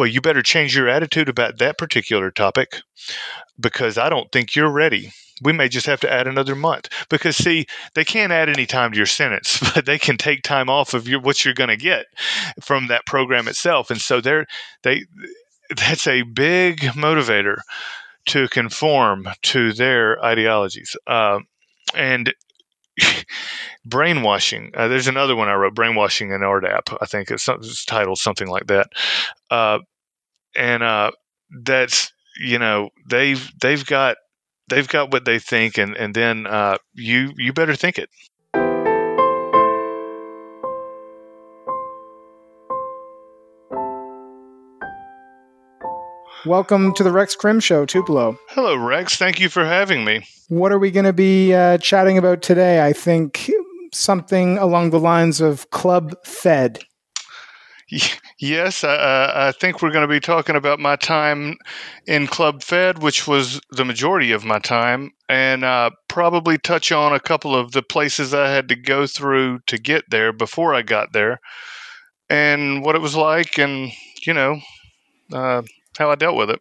well, you better change your attitude about that particular topic because I don't think you're ready. We may just have to add another month because see, they can't add any time to your sentence, but they can take time off of your what you're going to get from that program itself. And so they're they that's a big motivator to conform to their ideologies. Uh, and brainwashing. Uh, there's another one I wrote, brainwashing in RDAP. I think it's, it's titled something like that. Uh, and uh, that's you know they've they've got they've got what they think, and and then uh, you you better think it. Welcome to the Rex Krim Show, Tupelo. Hello, Rex. Thank you for having me. What are we going to be uh, chatting about today? I think something along the lines of Club Fed. Yes, I, I think we're going to be talking about my time in Club Fed, which was the majority of my time, and uh, probably touch on a couple of the places I had to go through to get there before I got there, and what it was like, and you know, uh, how I dealt with it.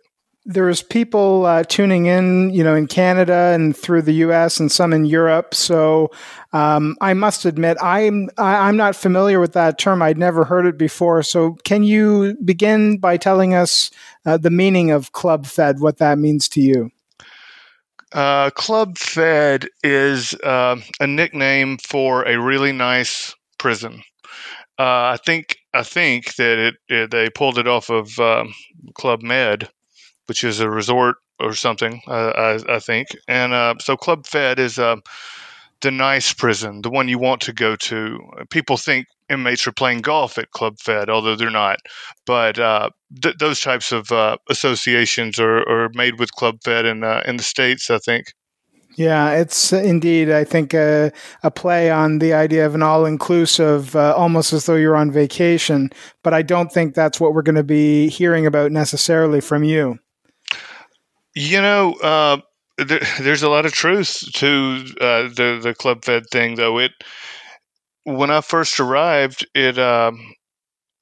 There's people uh, tuning in, you know, in Canada and through the U.S. and some in Europe. So um, I must admit, I'm I'm not familiar with that term. I'd never heard it before. So can you begin by telling us uh, the meaning of Club Fed, what that means to you? Uh, Club Fed is uh, a nickname for a really nice prison. Uh, I think I think that it, it, they pulled it off of um, Club Med, which is a resort or something. Uh, I, I, think, and uh, so Club Fed is uh, the nice prison, the one you want to go to. People think inmates are playing golf at Club Fed, although they're not. But uh, th- those types of uh, associations are, are, made with Club Fed in in the states. I think. Yeah, it's indeed, I think, a, a play on the idea of an all inclusive, uh, almost as though you're on vacation. But I don't think that's what we're going to be hearing about necessarily from you. You know, uh, there, there's a lot of truth to uh, the the Club Fed thing, though. It when I first arrived, it um,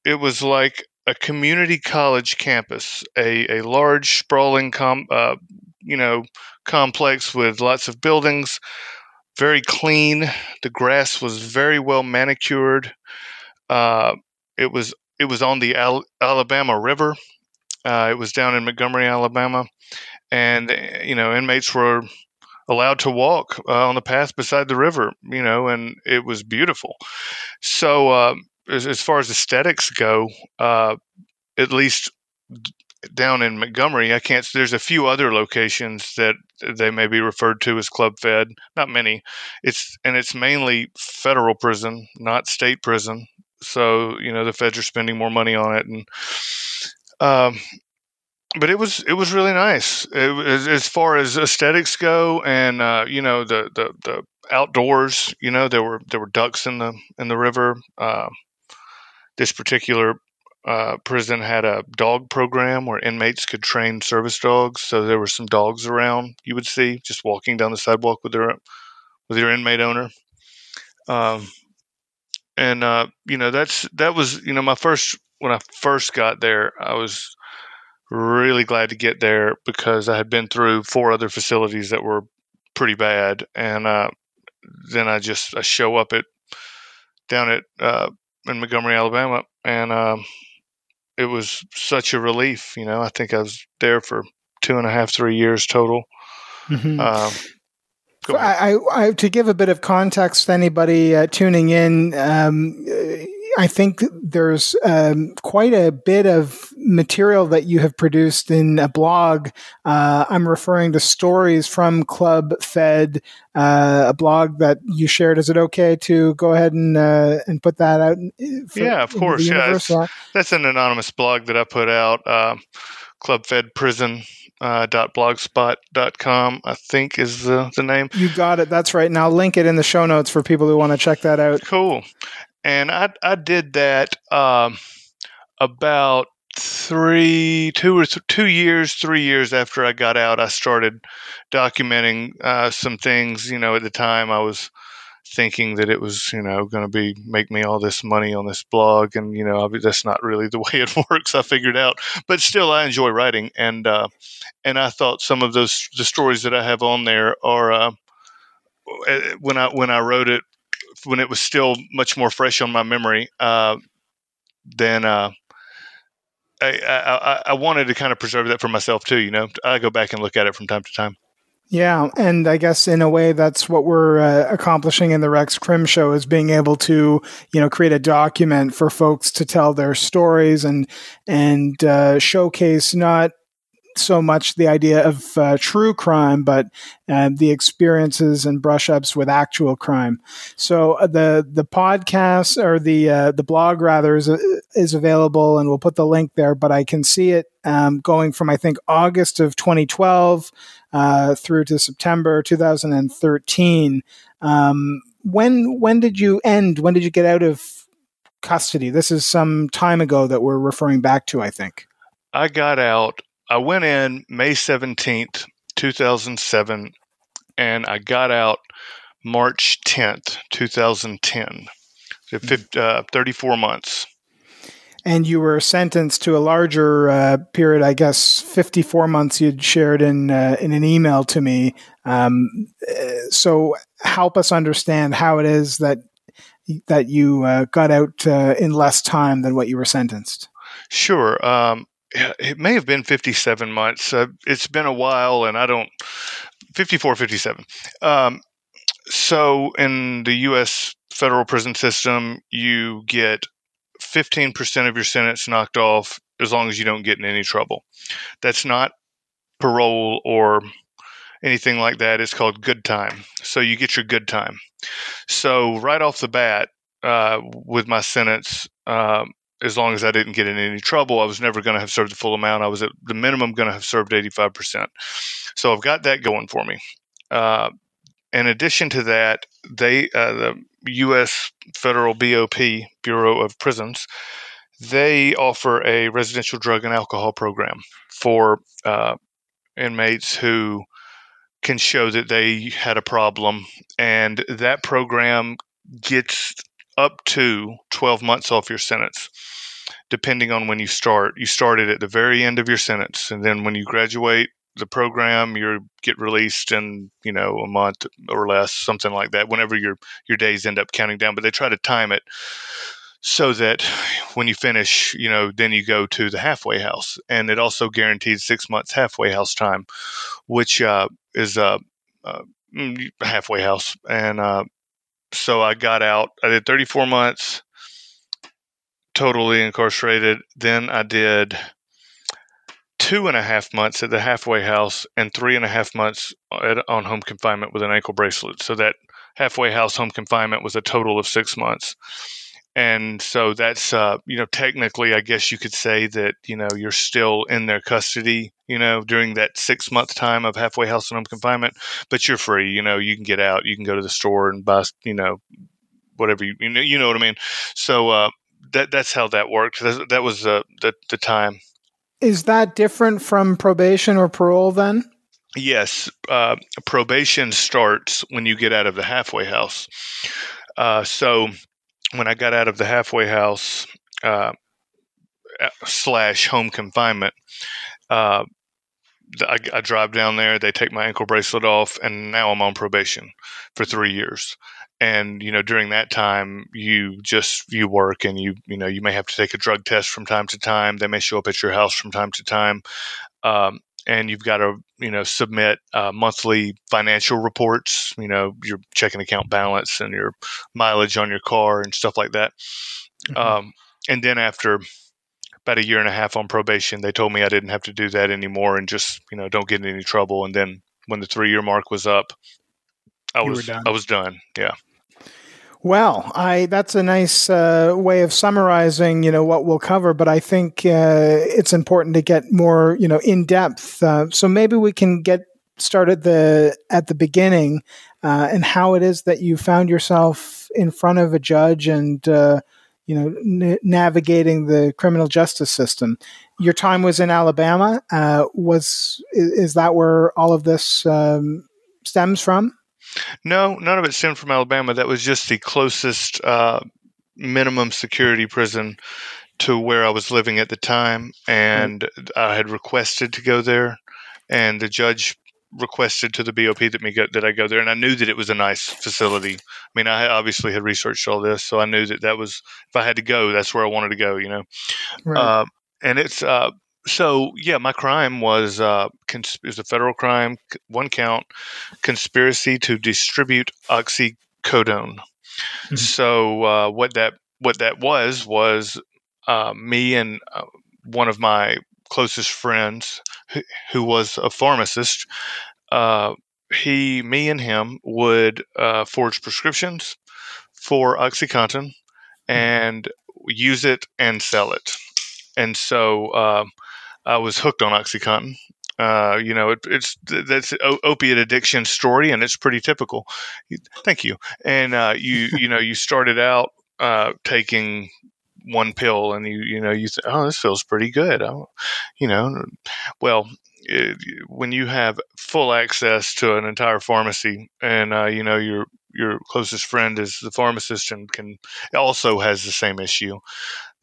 it was like a community college campus, a, a large sprawling com, uh, you know complex with lots of buildings, very clean. The grass was very well manicured. Uh, it was it was on the Al- Alabama River. Uh, it was down in Montgomery, Alabama, and you know inmates were allowed to walk uh, on the path beside the river. You know, and it was beautiful. So uh, as, as, far as aesthetics go, uh, at least down in Montgomery, I can't. There's a few other locations that they may be referred to as Club Fed. Not many. It's and it's mainly federal prison, not state prison. So you know the feds are spending more money on it, and um, but it was it was really nice it, as far as aesthetics go, and uh, you know the, the the outdoors. You know there were there were ducks in the in the river. Uh, this particular uh, prison had a dog program where inmates could train service dogs. So there were some dogs around you would see just walking down the sidewalk with their with your inmate owner. Um, and uh, you know that's that was you know my first when I first got there I was really glad to get there because I had been through four other facilities that were pretty bad, and uh, then I just I show up at down at uh, in Montgomery, Alabama, and um, it was such a relief. You know, I think I was there for two and a half, three years total. Mm-hmm. Um, I, I, to give a bit of context to anybody uh, tuning in, um, I think there's um, quite a bit of material that you have produced in a blog. Uh, I'm referring to stories from Club Fed, uh, a blog that you shared. Is it okay to go ahead and uh, and put that out? For, yeah, of course. Yeah, that's an anonymous blog that I put out. Um, Club Fed Prison uh, .blogspot.com, I think is the, the name. You got it. That's right. And I'll link it in the show notes for people who want to check that out. Cool and I I did that um, about three two or th- two years three years after I got out. I started documenting uh, some things. You know, at the time I was thinking that it was, you know, going to be make me all this money on this blog, and you know, that's not really the way it works. I figured out, but still, I enjoy writing, and uh, and I thought some of those the stories that I have on there are uh, eh, when I when I wrote it when it was still much more fresh on my memory. Uh, then uh, I, I, I wanted to kind of preserve that for myself too. You know, I go back and look at it from time to time. Yeah, and I guess in a way that's what we're uh, accomplishing in the Rex Crim Show is being able to, you know, create a document for folks to tell their stories and and uh, showcase not so much the idea of uh, true crime, but uh, the experiences and brush ups with actual crime. So uh, the the podcast or the uh, the blog rather is is available, and we'll put the link there. But I can see it um, going from I think August of 2012 uh, through to September 2013. Um, when when did you end? When did you get out of custody? This is some time ago that we're referring back to. I think. I got out I went in May 17th, 2007, and I got out March 10th, 2010. So hmm. uh, 34 months. And you were sentenced to a larger uh, period, I guess, 54 months you'd shared in, uh, in an email to me. Um, uh, so help us understand how it is that, that you uh, got out uh, in less time than what you were sentenced. Sure. Um, it may have been 57 months. Uh, it's been a while, and I don't 54, 57. Um, so in the U.S. federal prison system, you get 15% of your sentence knocked off as long as you don't get in any trouble. That's not parole or anything like that. It's called good time. So you get your good time. So right off the bat, uh, with my sentence, um, as long as I didn't get in any trouble, I was never going to have served the full amount. I was at the minimum going to have served 85%. So I've got that going for me. Uh, in addition to that, they uh, the U.S. Federal BOP Bureau of Prisons they offer a residential drug and alcohol program for uh, inmates who can show that they had a problem, and that program gets up to 12 months off your sentence depending on when you start. You started at the very end of your sentence and then when you graduate the program you get released in you know a month or less something like that whenever your your days end up counting down but they try to time it so that when you finish you know then you go to the halfway house and it also guarantees six months halfway house time which uh, is a uh, mm, halfway house and uh, so I got out. I did 34 months totally incarcerated. Then I did two and a half months at the halfway house and three and a half months uh, at, on home confinement with an ankle bracelet. So that halfway house home confinement was a total of six months. And so that's, uh, you know, technically, I guess you could say that, you know, you're still in their custody, you know, during that six month time of halfway house and home confinement, but you're free, you know, you can get out, you can go to the store and buy, you know, whatever you, you know, you know what I mean? So, uh, that, that's how that worked. That, that was uh, the, the time. Is that different from probation or parole then? Yes. Uh, probation starts when you get out of the halfway house. Uh, so when I got out of the halfway house uh, slash home confinement, uh, I, I, drive down there. They take my ankle bracelet off, and now I'm on probation for three years. And you know, during that time, you just you work, and you you know, you may have to take a drug test from time to time. They may show up at your house from time to time. Um, and you've got to you know submit uh, monthly financial reports you know your checking account balance and your mileage on your car and stuff like that. Mm-hmm. um, and then after about a year and a half on probation they told me i didn't have to do that anymore and just you know don't get in any trouble. And then when the three year mark was up i you was i was done yeah well, I that's a nice uh, way of summarizing, you know, what we'll cover. But I think uh, it's important to get more, you know, in depth. Uh, so maybe we can get started the at the beginning uh, and how it is that you found yourself in front of a judge and uh, you know n- navigating the criminal justice system. Your time was in Alabama. Uh, was is, is, that where all of this um, stems from? No, none of it stemmed from Alabama. That was just the closest uh, minimum security prison to where I was living at the time, and mm. I had requested to go there, and the judge requested to the BOP that me go, that I go there, and I knew that it was a nice facility. I mean, I obviously had researched all this, so I knew that that was if I had to go, that's where I wanted to go. You know, right. uh, and it's uh, so yeah. My crime was uh, cons- was a federal crime, one count, conspiracy to distribute oxycodone. Mm-hmm. So uh, what that what that was was uh, me and uh, one of my closest friends who, who was a pharmacist. Uh, he, me, and him would uh, forge prescriptions for OxyContin mm-hmm. and use it and sell it. And so um, I was hooked on OxyContin. Uh, you know, it, it's that's opiate addiction story, and it's pretty typical. Thank you. And uh, you, you know, you started out uh, taking one pill and you you know you say oh this feels pretty good oh, you know well it, when you have full access to an entire pharmacy and uh, you know your your closest friend is the pharmacist and can also has the same issue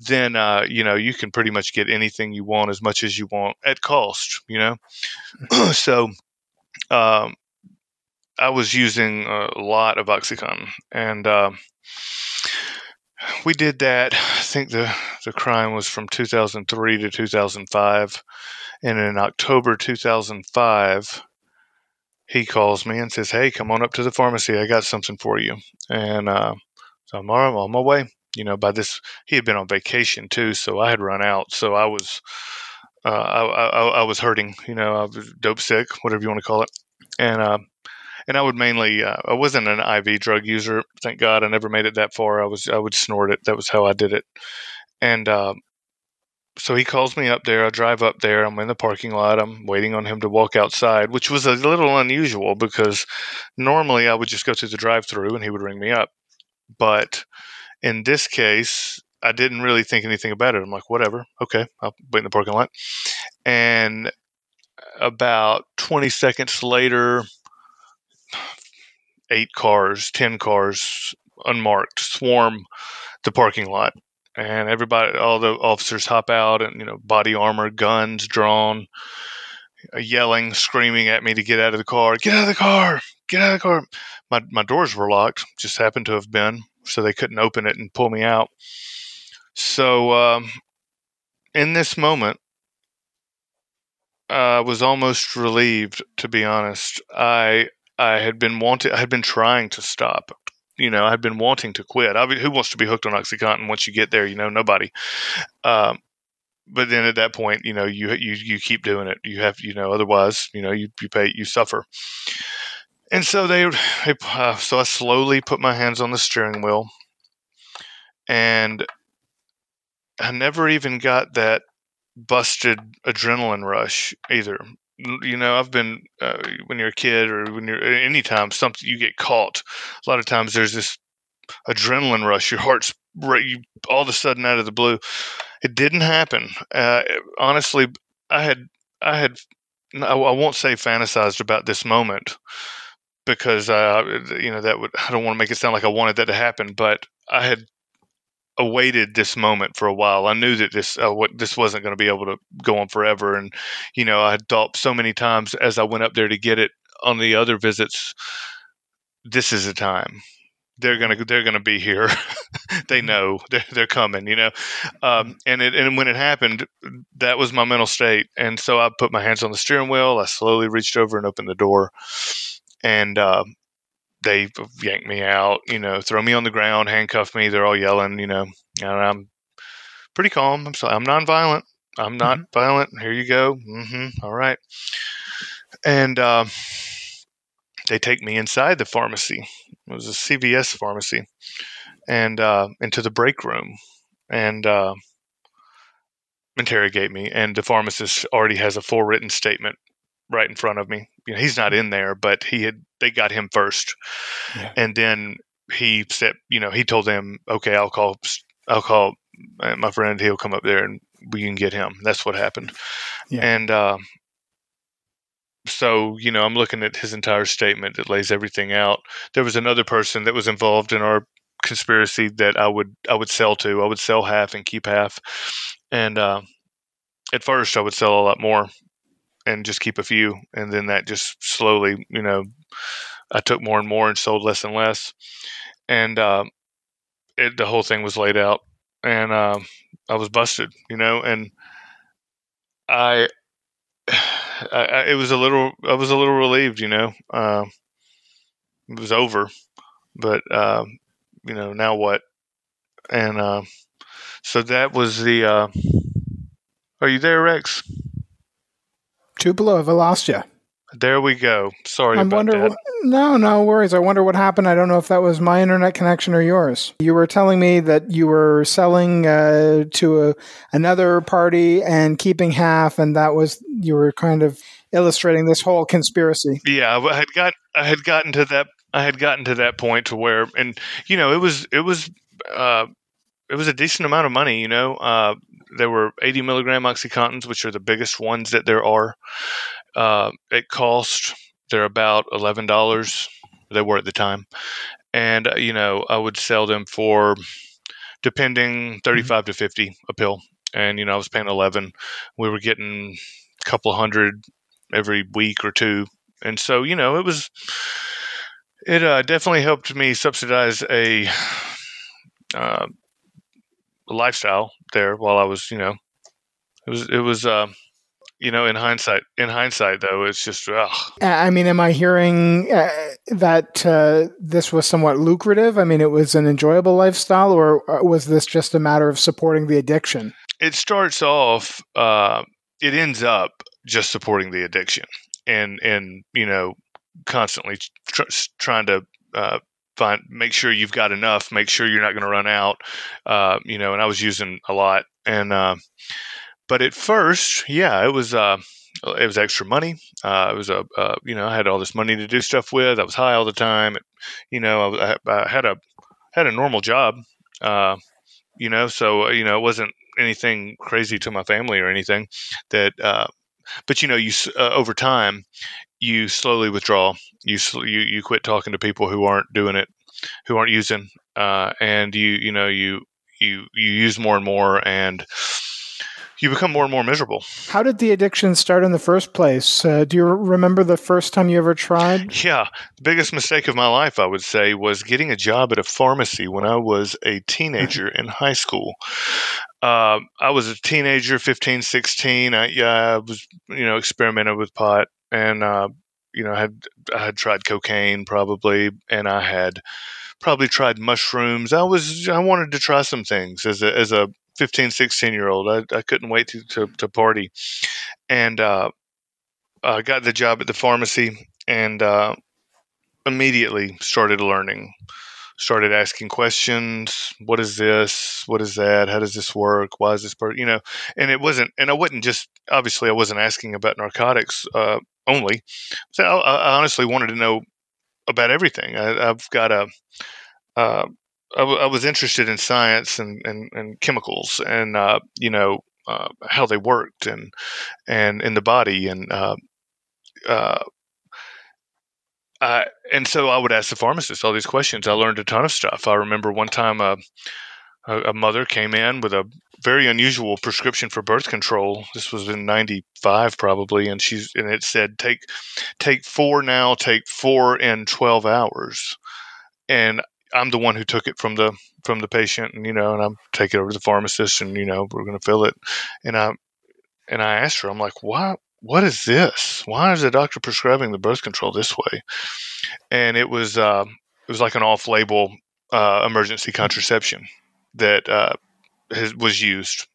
then uh, you know you can pretty much get anything you want as much as you want at cost you know so um, i was using a lot of oxycontin and uh, we did that. I think the the crime was from 2003 to 2005, and in October 2005, he calls me and says, "Hey, come on up to the pharmacy. I got something for you." And uh, so I'm on my way. You know, by this he had been on vacation too, so I had run out. So I was uh, I, I, I was hurting. You know, I was dope sick, whatever you want to call it, and. Uh, and I would mainly uh, I wasn't an IV drug user. Thank God I never made it that far. I was I would snort it. That was how I did it. And uh, so he calls me up there. I drive up there. I'm in the parking lot. I'm waiting on him to walk outside, which was a little unusual because normally I would just go to the drive-through and he would ring me up. But in this case, I didn't really think anything about it. I'm like, whatever, okay, I'll wait in the parking lot. And about 20 seconds later, eight cars, ten cars, unmarked, swarm the parking lot, and everybody, all the officers hop out, and you know, body armor, guns drawn, yelling, screaming at me to get out of the car, get out of the car, get out of the car. My my doors were locked, just happened to have been, so they couldn't open it and pull me out. So, um, in this moment, I was almost relieved, to be honest. I I had been wanting, I had been trying to stop. You know, I had been wanting to quit. I mean, who wants to be hooked on OxyContin once you get there? You know, nobody. Um, but then at that point, you know, you you you keep doing it. You have, you know, otherwise, you know, you you pay, you suffer. And so they, they uh, so I slowly put my hands on the steering wheel, and I never even got that busted adrenaline rush either. You know i've been uh, when you're a kid or when you're anytime something you get caught a lot of times there's this adrenaline rush. Your heart's you all of a sudden out of the blue. It didn't happen. Uh, honestly i had i had I, won't say fantasized about this moment because uh, you know that would i don't want to make it sound like i wanted that to happen but i had awaited this moment for a while. I knew that this uh, what this wasn't going to be able to go on forever, and you know I had thought so many times as I went up there to get it on the other visits. This is the time. They're gonna they're gonna be here. they mm-hmm. know they're, they're coming. You know, um, mm-hmm. and it and when it happened, that was my mental state. And so I put my hands on the steering wheel. I slowly reached over and opened the door, and uh, they yank me out, you know, throw me on the ground, handcuff me. They're all yelling, you know, and I'm pretty calm. I'm so I'm nonviolent. I'm not mm-hmm. violent. Here you go. Mm-hmm. All right. And uh, they take me inside the pharmacy. It was a CVS pharmacy, and uh, into the break room, and uh, interrogate me. And the pharmacist already has a full written statement right in front of me. You know, he's not in there, but he had they got him first, yeah. and then he said, you know, he told them, okay, I'll call, I'll call my friend. He'll come up there and we can get him. That's what happened, yeah. and uh, so you know, I'm looking at his entire statement that lays everything out. There was another person that was involved in our conspiracy that I would I would sell to. I would sell half and keep half, and uh, at first I would sell a lot more and just keep a few, and then that just slowly, you know, I took more and more and sold less and less, and uh, it, the whole thing was laid out, and uh, I was busted, you know, and I, I, it was a little, I was a little relieved, you know, uh, it was over, but you know, now what? And so that was the. Uh, are you there, Rex? Tupelo, have I lost you? There we go. Sorry I'm about that. What, no, no worries. I wonder what happened. I don't know if that was my internet connection or yours. You were telling me that you were selling uh, to a, another party and keeping half, and that was you were kind of illustrating this whole conspiracy. Yeah, I had got I had gotten to that I had gotten to that point to where, and you know, it was it was uh, it was a decent amount of money. You know, uh, there were 80 milligram oxycontins, which are the biggest ones that there are. Uh, it cost they're about eleven dollars. They were at the time, and uh, you know I would sell them for depending 35 mm-hmm. to 50 a pill and you know i was paying 11 we were getting a couple hundred every week or two and so you know it was it uh, definitely helped me subsidize a uh, lifestyle there while I was, you know, it was it was uh, you know in hindsight in hindsight though it's just ugh. i mean am i hearing uh, that uh, this was somewhat lucrative i mean it was an enjoyable lifestyle or uh, was this just a matter of supporting the addiction it starts off uh, it ends up just supporting the addiction and and you know constantly tr- trying to uh, find make sure you've got enough, make sure you're not going to run out. Uh, you know, and I was using a lot, and uh, but at first, yeah, it was uh, it was extra money. Uh, it was a uh, you know I had all this money to do stuff with. I was high all the time. You know, I, I had a had a normal job. Uh, you know, so you know it wasn't anything crazy to my family or anything that but you know you uh, over time you slowly withdraw. You you you quit talking to people who aren't doing it, who aren't using, uh, and you you know you you you use more and more, and you become more and more miserable. How did the addiction start in the first place? Uh, do you remember the first time you ever tried? Yeah, the biggest mistake of my life, I would say, was getting a job at a pharmacy when I was a teenager in high school. Uh, I was a teenager, 15, 16. I, yeah, I was, you know, experimented with pot and uh, you know had I had tried cocaine probably, and I had probably tried mushrooms. I was I wanted to try some things as a as a 15, 16 year old. I, I couldn't wait to, to, to party, and uh, I got the job at the pharmacy and uh, immediately started learning started asking questions. What is this? What is that? How does this work? Why is this part you know and it wasn't and i wasn't just obviously i wasn't asking about narcotics uh, only. So I, I, honestly wanted to know about everything. I, have got a uh, I, w- I was interested in science and, and, and chemicals and uh, you know uh, how they worked and and in the body and uh, and so I would ask the pharmacist all these questions. I learned a ton of stuff. I remember one time uh, a, a mother came in with a very unusual prescription for birth control. This was in '95 probably, and she's and it said take take four now, take four in 12 hours. And I'm the one who took it from the from the patient, and you know, and I'm taking it over to the pharmacist, and you know, we're going to fill it. And I and I asked her, I'm like, why what is this? Why is the doctor prescribing the birth control this way? And it was uh, it was like an off-label uh, emergency contraception that uh, has, was used,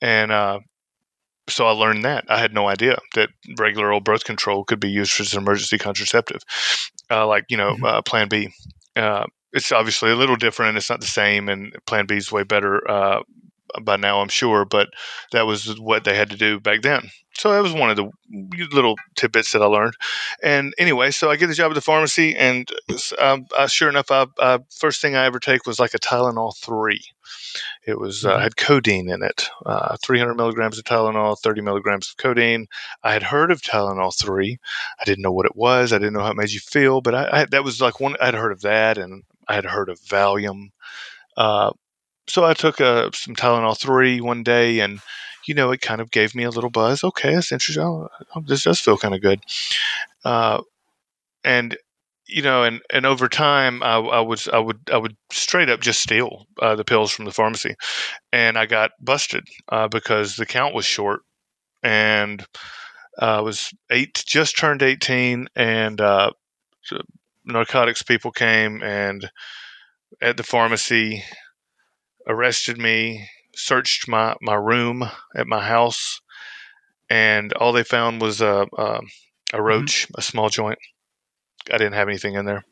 and uh, so I learned that I had no idea that regular old birth control could be used as an emergency contraceptive, uh, like you know mm-hmm. Uh, Plan B. it's obviously a little different. It's not the same, and Plan B is way better by now, I'm sure, but that was what they had to do back then. So that was one of the little tidbits that I learned. And anyway, so I get the job at the pharmacy, and um, I, sure enough, I, I, first thing I ever take was like a Tylenol three. It was uh, mm-hmm. had codeine in it, uh, 300 milligrams of Tylenol, 30 milligrams of codeine. I had heard of Tylenol three. I didn't know what it was. I didn't know how it made you feel, but I, I that was like one. I'd heard of that, and I had heard of Valium. Uh, so I took uh, some Tylenol three one day, and you know, it kind of gave me a little buzz. Okay, that's interesting. Oh, oh this does feel kind of good. Uh, and you know, and and over time, I, I was I would I would straight up just steal uh, the pills from the pharmacy, and I got busted uh, because the count was short, and I was eight, just turned eighteen, and uh, narcotics people came and at the pharmacy arrested me, searched my, my room at my house, and all they found was a, a, a mm-hmm. roach, mm-hmm. a small joint. I didn't have anything in there.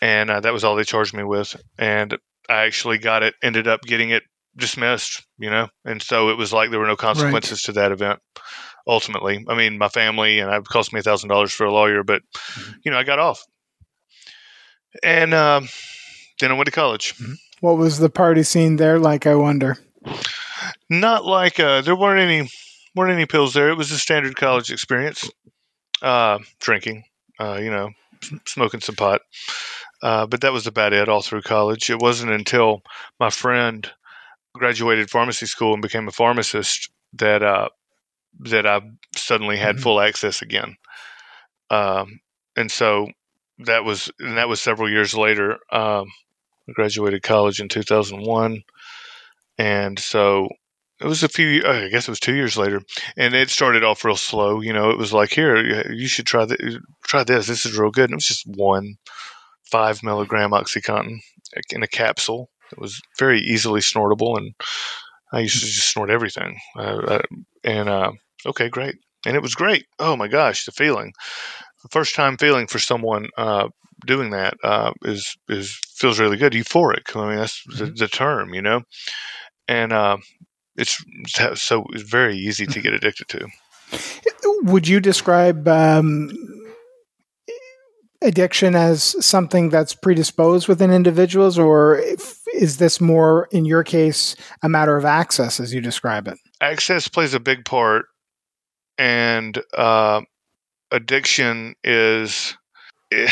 And uh, that was all they charged me with. And I actually got it, ended up getting it dismissed, you know? And so it was like there were no consequences right. to that event ultimately. I mean, my family and it cost me a thousand dollars for a lawyer, but mm-hmm. you know, I got off. And um, then I went to college. Mm-hmm. What was the party scene there like? I wonder. Not like uh, there weren't any weren't any pills there. It was a standard college experience. Uh, drinking, uh, you know, smoking some pot. Uh, but that was about it all through college. It wasn't until my friend graduated pharmacy school and became a pharmacist that uh, that I suddenly had mm-hmm. full access again. Um, and so that was and that was several years later. Um, I graduated college in 2001, and so it was a few. I guess it was two years later, and it started off real slow. You know, it was like, here, you should try this. Try this. This is real good. And it was just one five milligram OxyContin in a capsule. It was very easily snortable, and I used to just snort everything. Uh, and uh, okay, great, and it was great. Oh my gosh, the feeling, the first time feeling for someone uh, doing that uh, is is feels really good. Euphoric. I mean, that's mm-hmm. the, the, term, you know. And uh, it's so it's very easy to get addicted to. Would you describe um, addiction as something that's predisposed within individuals, or is this more, in your case, a matter of access, as you describe it? Access plays a big part, and uh, addiction is. Eh,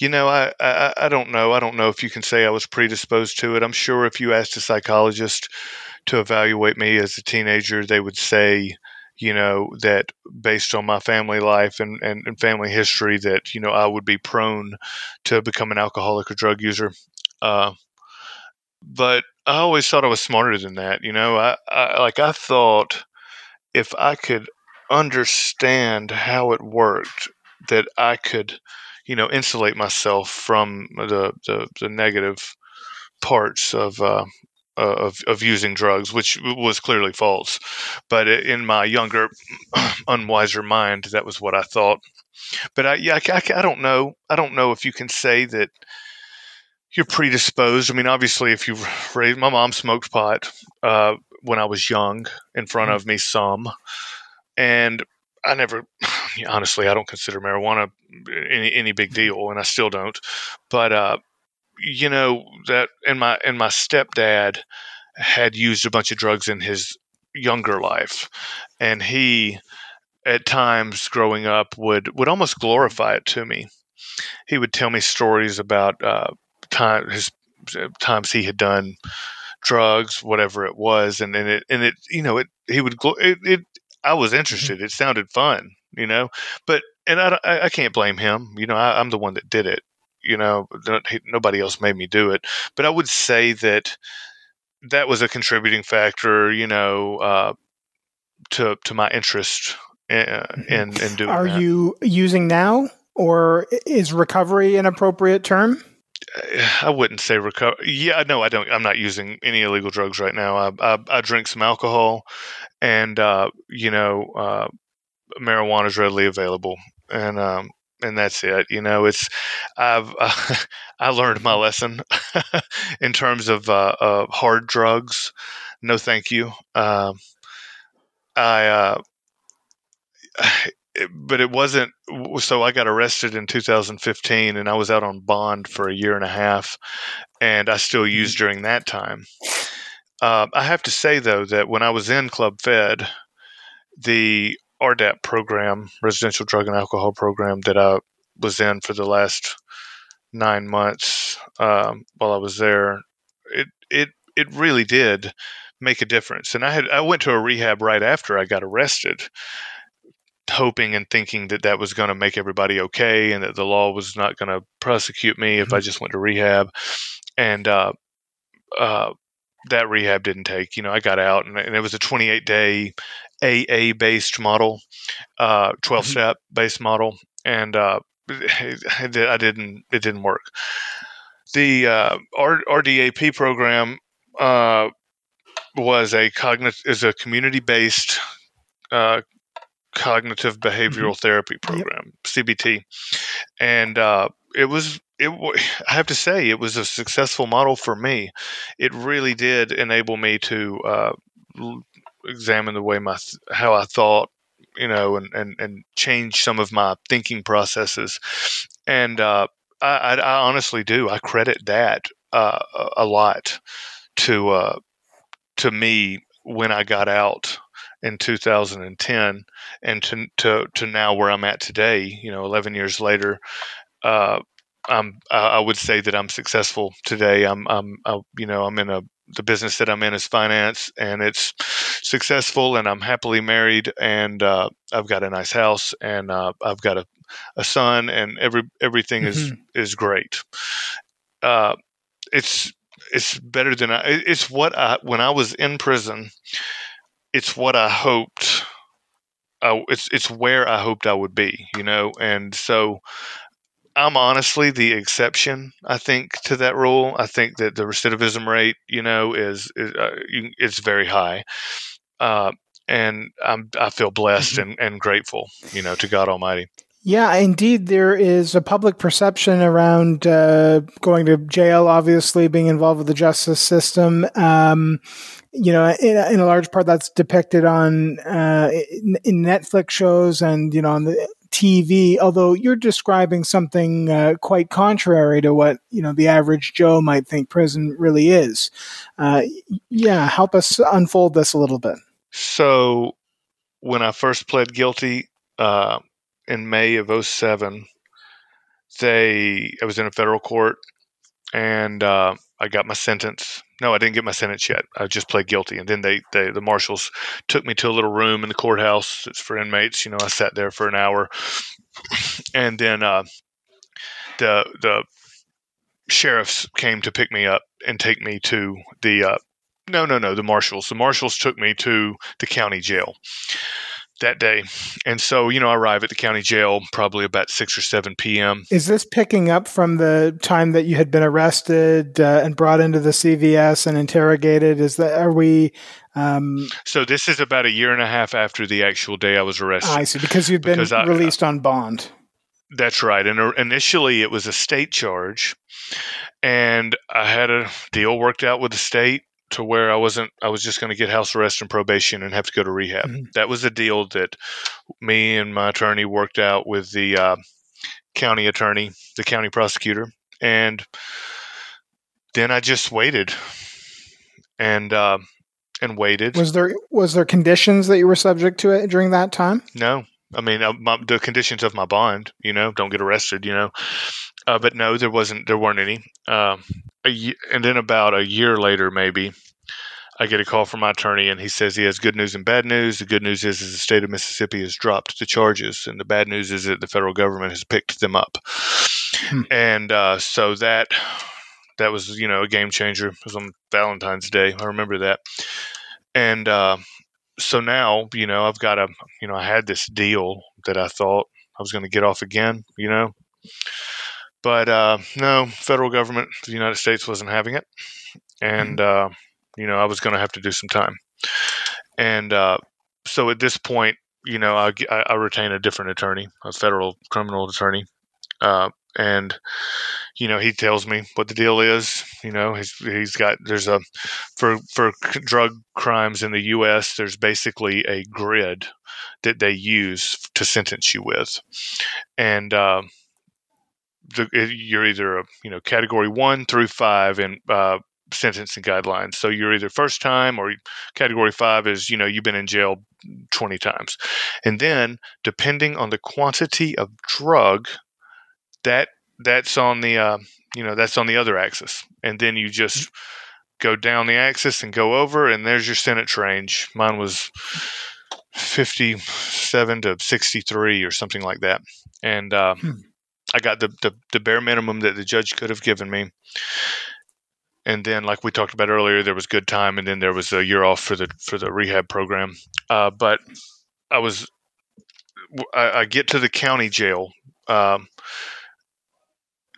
you know, I, I I don't know. I don't know if you can say I was predisposed to it. I'm sure if you asked a psychologist to evaluate me as a teenager, they would say, you know, that based on my family life and, and, and family history, that you know I would be prone to become an alcoholic or drug user. Uh, but I always thought I was smarter than that. You know, I, I like I thought if I could understand how it worked, that I could you know insulate myself from the the, the negative parts of uh, of of using drugs, which was clearly false. But in my younger, unwiser mind, that was what I thought. But I, yeah, I, I, I don't know. I don't know if you can say that you're predisposed. I mean, obviously, if you raised my mom smoked pot uh, when I was young in front mm-hmm. of me some, and I never, honestly, I don't consider marijuana any any big deal, and I still don't. But uh, you know that, and my and my stepdad had used a bunch of drugs in his younger life, and he, at times growing up, would would almost glorify it to me. He would tell me stories about uh, time his times he had done drugs, whatever it was, and, and it and it you know it he would it, it I was mm-hmm. interested. It sounded fun, you know. But and I, I can't blame him. You know, I, am the one that did it. You know, nobody else made me do it. But I would say that that was a contributing factor. You know, uh, to to my interest in mm-hmm. in, in doing. Are that. you using now, or is recovery an appropriate term? I wouldn't say recover. Yeah, no, I don't. I'm not using any illegal drugs right now. I I, I drink some alcohol, and uh, you know, uh, marijuana is readily available, and um, and that's it. You know, it's I've uh, I learned my lesson in terms of uh, uh, hard drugs. No, thank you. Um, I, uh, but it wasn't. So I got arrested in 2015, and I was out on bond for a year and a half, and I still mm-hmm. used during that time. Uh, I have to say though that when I was in Club Fed, the RDAP program, residential drug and alcohol program that I was in for the last nine months um, while I was there, it it it really did make a difference. And I had I went to a rehab right after I got arrested, hoping and thinking that that was going to make everybody okay and that the law was not going to prosecute me if mm-hmm. I just went to rehab. And uh, uh, that rehab didn't take. You know, I got out and, and it was a 28 day AA based model, uh, 12 mm-hmm. step based model, and uh, I didn't it didn't work. The uh, R- RDAP program uh, was a cognitive is a community based uh, cognitive behavioral mm-hmm. therapy program, yep. CBT, and uh, it was it. I have to say, it was a successful model for me. It really did enable me to uh, examine the way my how I thought, you know, and and and change some of my thinking processes. And uh, I, I, honestly do. I credit that uh, a lot to uh, to me when I got out in 2010 and to, to, to now where I'm at today, you know, 11 years later, uh, I'm, I would say that I'm successful today. I'm, I'm, I, you know, I'm in a, the business that I'm in is finance and it's successful and I'm happily married and, uh, I've got a nice house and, uh, I've got a, a son and every, everything mm-hmm. is, is great. Uh, it's, it's better than I. It's what I when I was in prison. It's what I hoped. I, it's it's where I hoped I would be, you know, and so I'm honestly the exception. I think to that rule. I think that the recidivism rate, you know, is is uh, it's very high, uh, and I'm I feel blessed mm-hmm. and, and grateful, you know, to God Almighty. Yeah, indeed, there is a public perception around uh, going to jail, obviously, being involved with the justice system. Um, you know, in, in, a large part, that's depicted on uh, in, in, Netflix shows and you know on the TV. Although you're describing something uh, quite contrary to what you know the average Joe might think prison really is. Uh, yeah, help us unfold this a little bit. So, when I first pled guilty uh, in May of 07, they I was in a federal court and uh, I got my sentence. No, I didn't get my sentence yet. I just pled guilty, and then they, they the marshals took me to a little room in the courthouse. It's for inmates. You know, I sat there for an hour, and then uh, the the sheriffs came to pick me up and take me to the uh, no no no the marshals. The marshals took me to the county jail that day. And so, you know, I arrive at the county jail probably about 6 or 7 p.m. Is this picking up from the time that you had been arrested uh, and brought into the CVS and interrogated? Is that, are we. Um, so this is about a year and a half after the actual day I was arrested. I see, because you've been because released I, on bond. That's right. And uh, initially it was a state charge. And I had a deal worked out with the state to where I wasn't I was just going to get house arrest and probation and have to go to rehab. Mm-hmm. That was a deal that me and my attorney worked out with the uh, county attorney, the county prosecutor, and then I just waited and uh, and waited. Was there was there conditions that you were subject to it during that time? No, I mean uh, my, the conditions of my bond. You know, don't get arrested. You know, uh, but no, there wasn't. There weren't any. Uh, and then about a year later, maybe I get a call from my attorney, and he says he has good news and bad news. The good news is, is the state of Mississippi has dropped the charges, and the bad news is that the federal government has picked them up. Hmm. And uh, so that that was you know a game changer. It was on Valentine's Day. I remember that. And uh, so now you know I've got a you know I had this deal that I thought I was going to get off again. You know, but uh, no, federal government, the United States wasn't having it, and mm-hmm. uh, you know I was going to have to do some time. And uh, so at this point, you know, I, I, retain a different attorney, a federal criminal attorney, uh, and you know he tells me what the deal is. You know, he's he's got there's a for for drug crimes in the U.S. There's basically a grid that they use to sentence you with, and uh, you're either a you know category one through five in uh, sentencing guidelines. So you're either first time or category five is you know you've been in jail 20 times, and then depending on the quantity of drug that that's on the uh, you know that's on the other axis, and then you just go down the axis and go over, and there's your sentence range. Mine was 57 to 63 or something like that, and uh, hmm. I got the, the the bare minimum that the judge could have given me. And then, like we talked about earlier, there was good time, and then there was a year off for the for the rehab program. Uh, but I was I, I, get to the county jail. Um,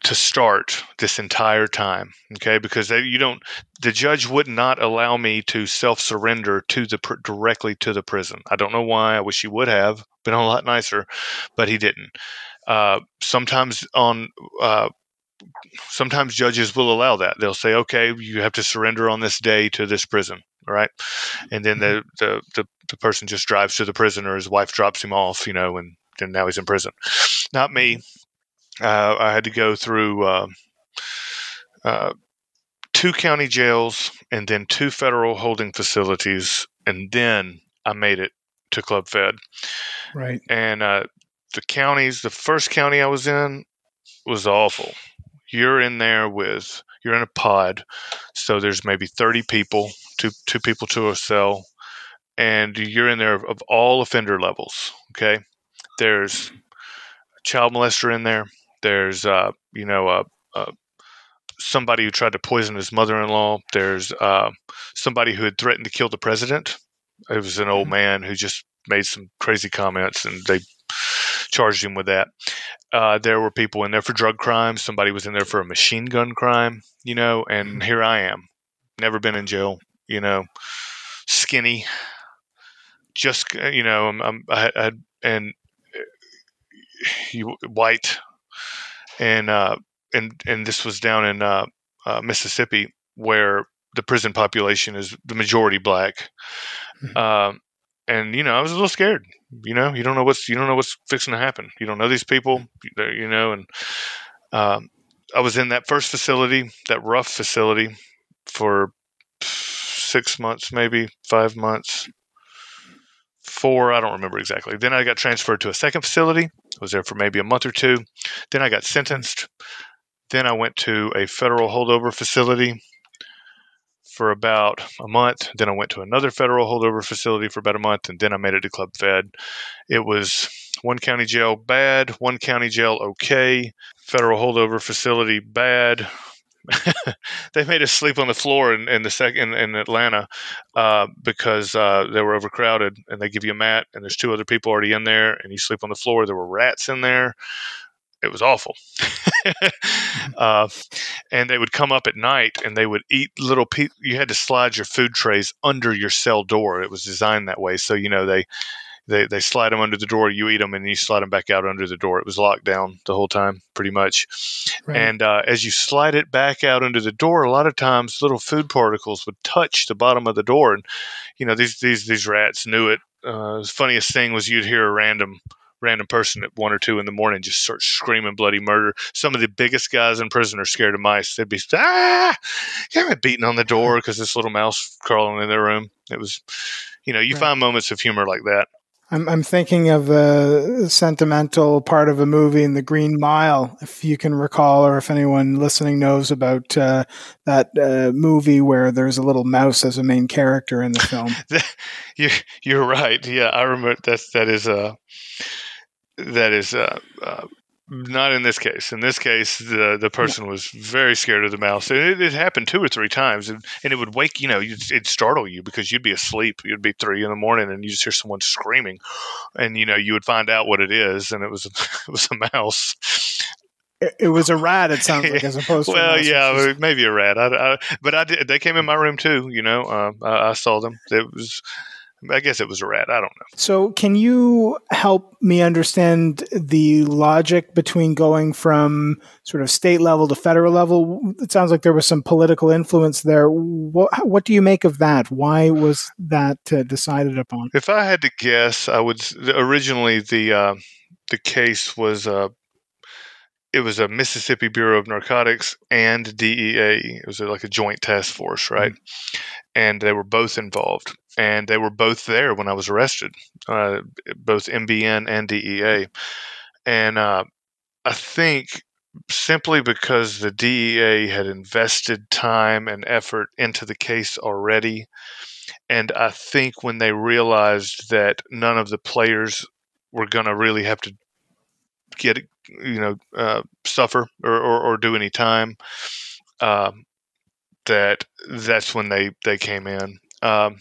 to start this entire time okay because they, you don't the judge would not allow me to self surrender to the directly to the prison i don't know why i wish he would have been a lot nicer but he didn't uh, sometimes on uh, sometimes judges will allow that they'll say okay you have to surrender on this day to this prison right and then the, mm-hmm. the the, the person just drives to the prison or his wife drops him off you know and then now he's in prison not me uh, I had to go through uh, uh, two county jails and then two federal holding facilities, and then I made it to Club Fed. Right. And uh, the counties, the first county I was in was awful. You're in there with you're in a pod, so there's maybe 30 people, two two people to a cell, and you're in there of all offender levels. Okay, there's a child molester in there. There's, uh, you know, uh, uh, somebody who tried to poison his mother-in-law. There's uh, somebody who had threatened to kill the president. It was an old mm-hmm. man who just made some crazy comments, and they charged him with that. Uh, there were people in there for drug crimes. Somebody was in there for a machine gun crime, you know. And mm-hmm. here I am, never been in jail, you know, skinny, just you know, I'm, I'm I had and you white and uh, and and this was down in uh, uh, Mississippi, where the prison population is the majority black. Mm-hmm. And you know, I was a little scared. You know, you don't know what's you don't know what's fixing to happen. You don't know these people. You know, and um, I was in that first facility, that rough facility, for six months, maybe five months, four. I don't remember exactly. Then I got transferred to a second facility I was there for maybe a month or two. Then I got sentenced. Then I went to a federal holdover facility for about a month. Then I went to another federal holdover facility for about a month, and then I made it to Club Fed. It was one county jail bad, one county jail okay, federal holdover facility bad, they made us sleep on the floor in, in the second in Atlanta uh, because uh, they were overcrowded, and they give you a mat, and there's two other people already in there, and you sleep on the floor. There were rats in there. It was awful. uh, and they would come up at night, and they would eat little. Pe- you had to slide your food trays under your cell door. It was designed that way, so you know they they, they slide them under the door, you eat them, and you slide them back out under the door. It was locked down the whole time, pretty much. Right. And uh, as you slide it back out under the door, a lot of times little food particles would touch the bottom of the door, and you know these these these rats knew it. Uh, the funniest thing was you'd hear a random random person at one or two in the morning just start screaming bloody murder. Some of the biggest guys in prison are scared of mice. They'd be ah, you haven't beating on the door because this little mouse crawling in their room. It was, you know, you right. find moments of humor like that. I'm, I'm thinking of a sentimental part of a movie in The Green Mile, if you can recall, or if anyone listening knows about uh, that uh, movie where there's a little mouse as a main character in the film. you're, you're right. Yeah, I remember that. That is a that is a, a not in this case. In this case, the the person was very scared of the mouse. It, it happened two or three times, and, and it would wake you know it'd startle you because you'd be asleep. You'd be three in the morning, and you just hear someone screaming, and you know you would find out what it is, and it was it was a mouse. It, was a rat. It sounds like, as opposed to well, yeah, maybe a rat. I, I, but I did. They came in my room too. You know, uh, I, I, saw them. It was I guess it was a rat. I don't know. So, can you help me understand the logic between going from sort of state level to federal level? It sounds like there was some political influence there. What, what do you make of that? Why was that uh, decided upon? If I had to guess, I would originally the uh, the case was uh, it was a Mississippi Bureau of Narcotics and DEA. It was like a joint task force, right? Mm-hmm. And they were both involved, and they were both there when I was arrested, uh, both MBN and DEA. And uh, I think simply because the DEA had invested time and effort into the case already, and I think when they realized that none of the players were going to really have to get you know uh, suffer or, or, or, do any time um, that that's when they they came in um,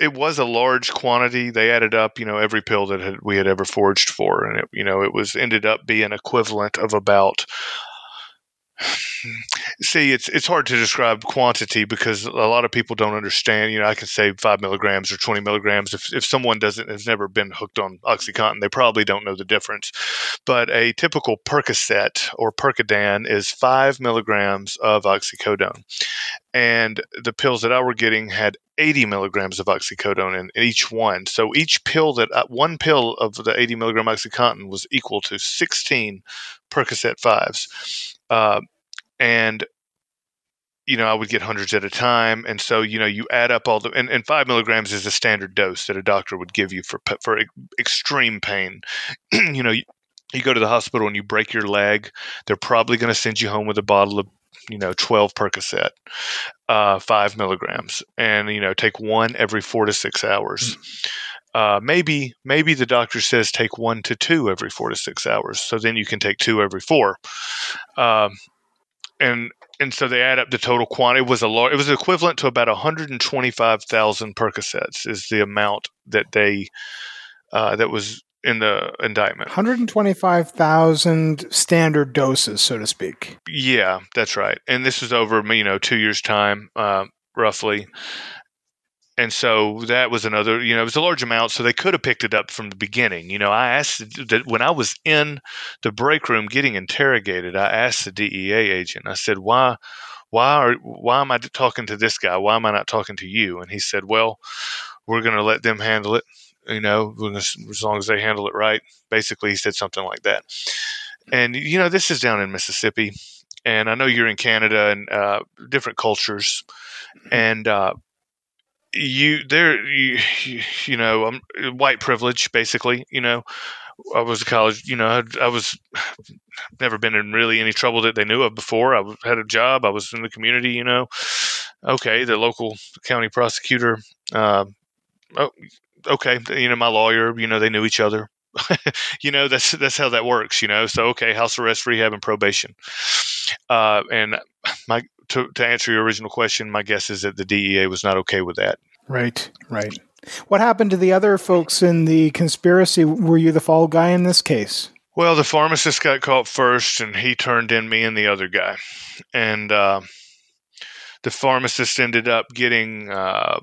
it was a large quantity. They added up you know every pill that had, we had ever forged for and it, you know it was ended up being equivalent of about see it's it's hard to describe quantity because a lot of people don't understand. You know i can say five milligrams or 20 milligrams if, if someone doesn't has never been hooked on oxycontin they probably don't know the difference. But a typical percocet or percodan is five milligrams of oxycodone and the pills that i were getting had 80 milligrams of oxycodone in, in each one. So each pill that uh, one pill of the 80 milligram oxycontin was equal to 16 percocet fives. Uh, and you know, I would get hundreds at a time, and so you know, you add up all the and, and five milligrams is a standard dose that a doctor would give you for for extreme pain. you know, you, you go to the hospital and you break your leg, they're probably going to send you home with a bottle of you know 12 Percocet, uh, five milligrams, and you know take one every four to six hours. Mm. Uh, maybe maybe the doctor says take one to two every four to six hours, so then you can take two every four. Um, and and so they add up the total quantity. It was a large, it was equivalent to about 125,000 Percocets is the amount that they uh, that was in the indictment. 125,000 standard doses, so to speak. Yeah, that's right. And this was over you know two years time, uh, roughly and so that was another you know it was a large amount so they could have picked it up from the beginning you know i asked that when i was in the break room getting interrogated i asked the dea agent i said why why are why am i talking to this guy why am i not talking to you and he said well we're going to let them handle it you know as long as they handle it right. Basically he said something like that. And you know this is down in mississippi and i know you're in canada and uh, different cultures. Mm-hmm. and uh, you there you, you know I'm white privilege basically you know. I was a college you know I, I, was never been in really any trouble that they knew of before. I had a job. I was in the community you know. Okay the local county prosecutor uh, oh, okay you know my lawyer you know they knew each other you know that's that's how that works you know so okay house arrest rehab and probation uh, and my to, to answer your original question, my guess is that the DEA was not okay with that. Right, right. What happened to the other folks in the conspiracy? Were you the fall guy in this case? Well, the pharmacist got caught first, and he turned in me and the other guy. And uh, the pharmacist ended up getting uh,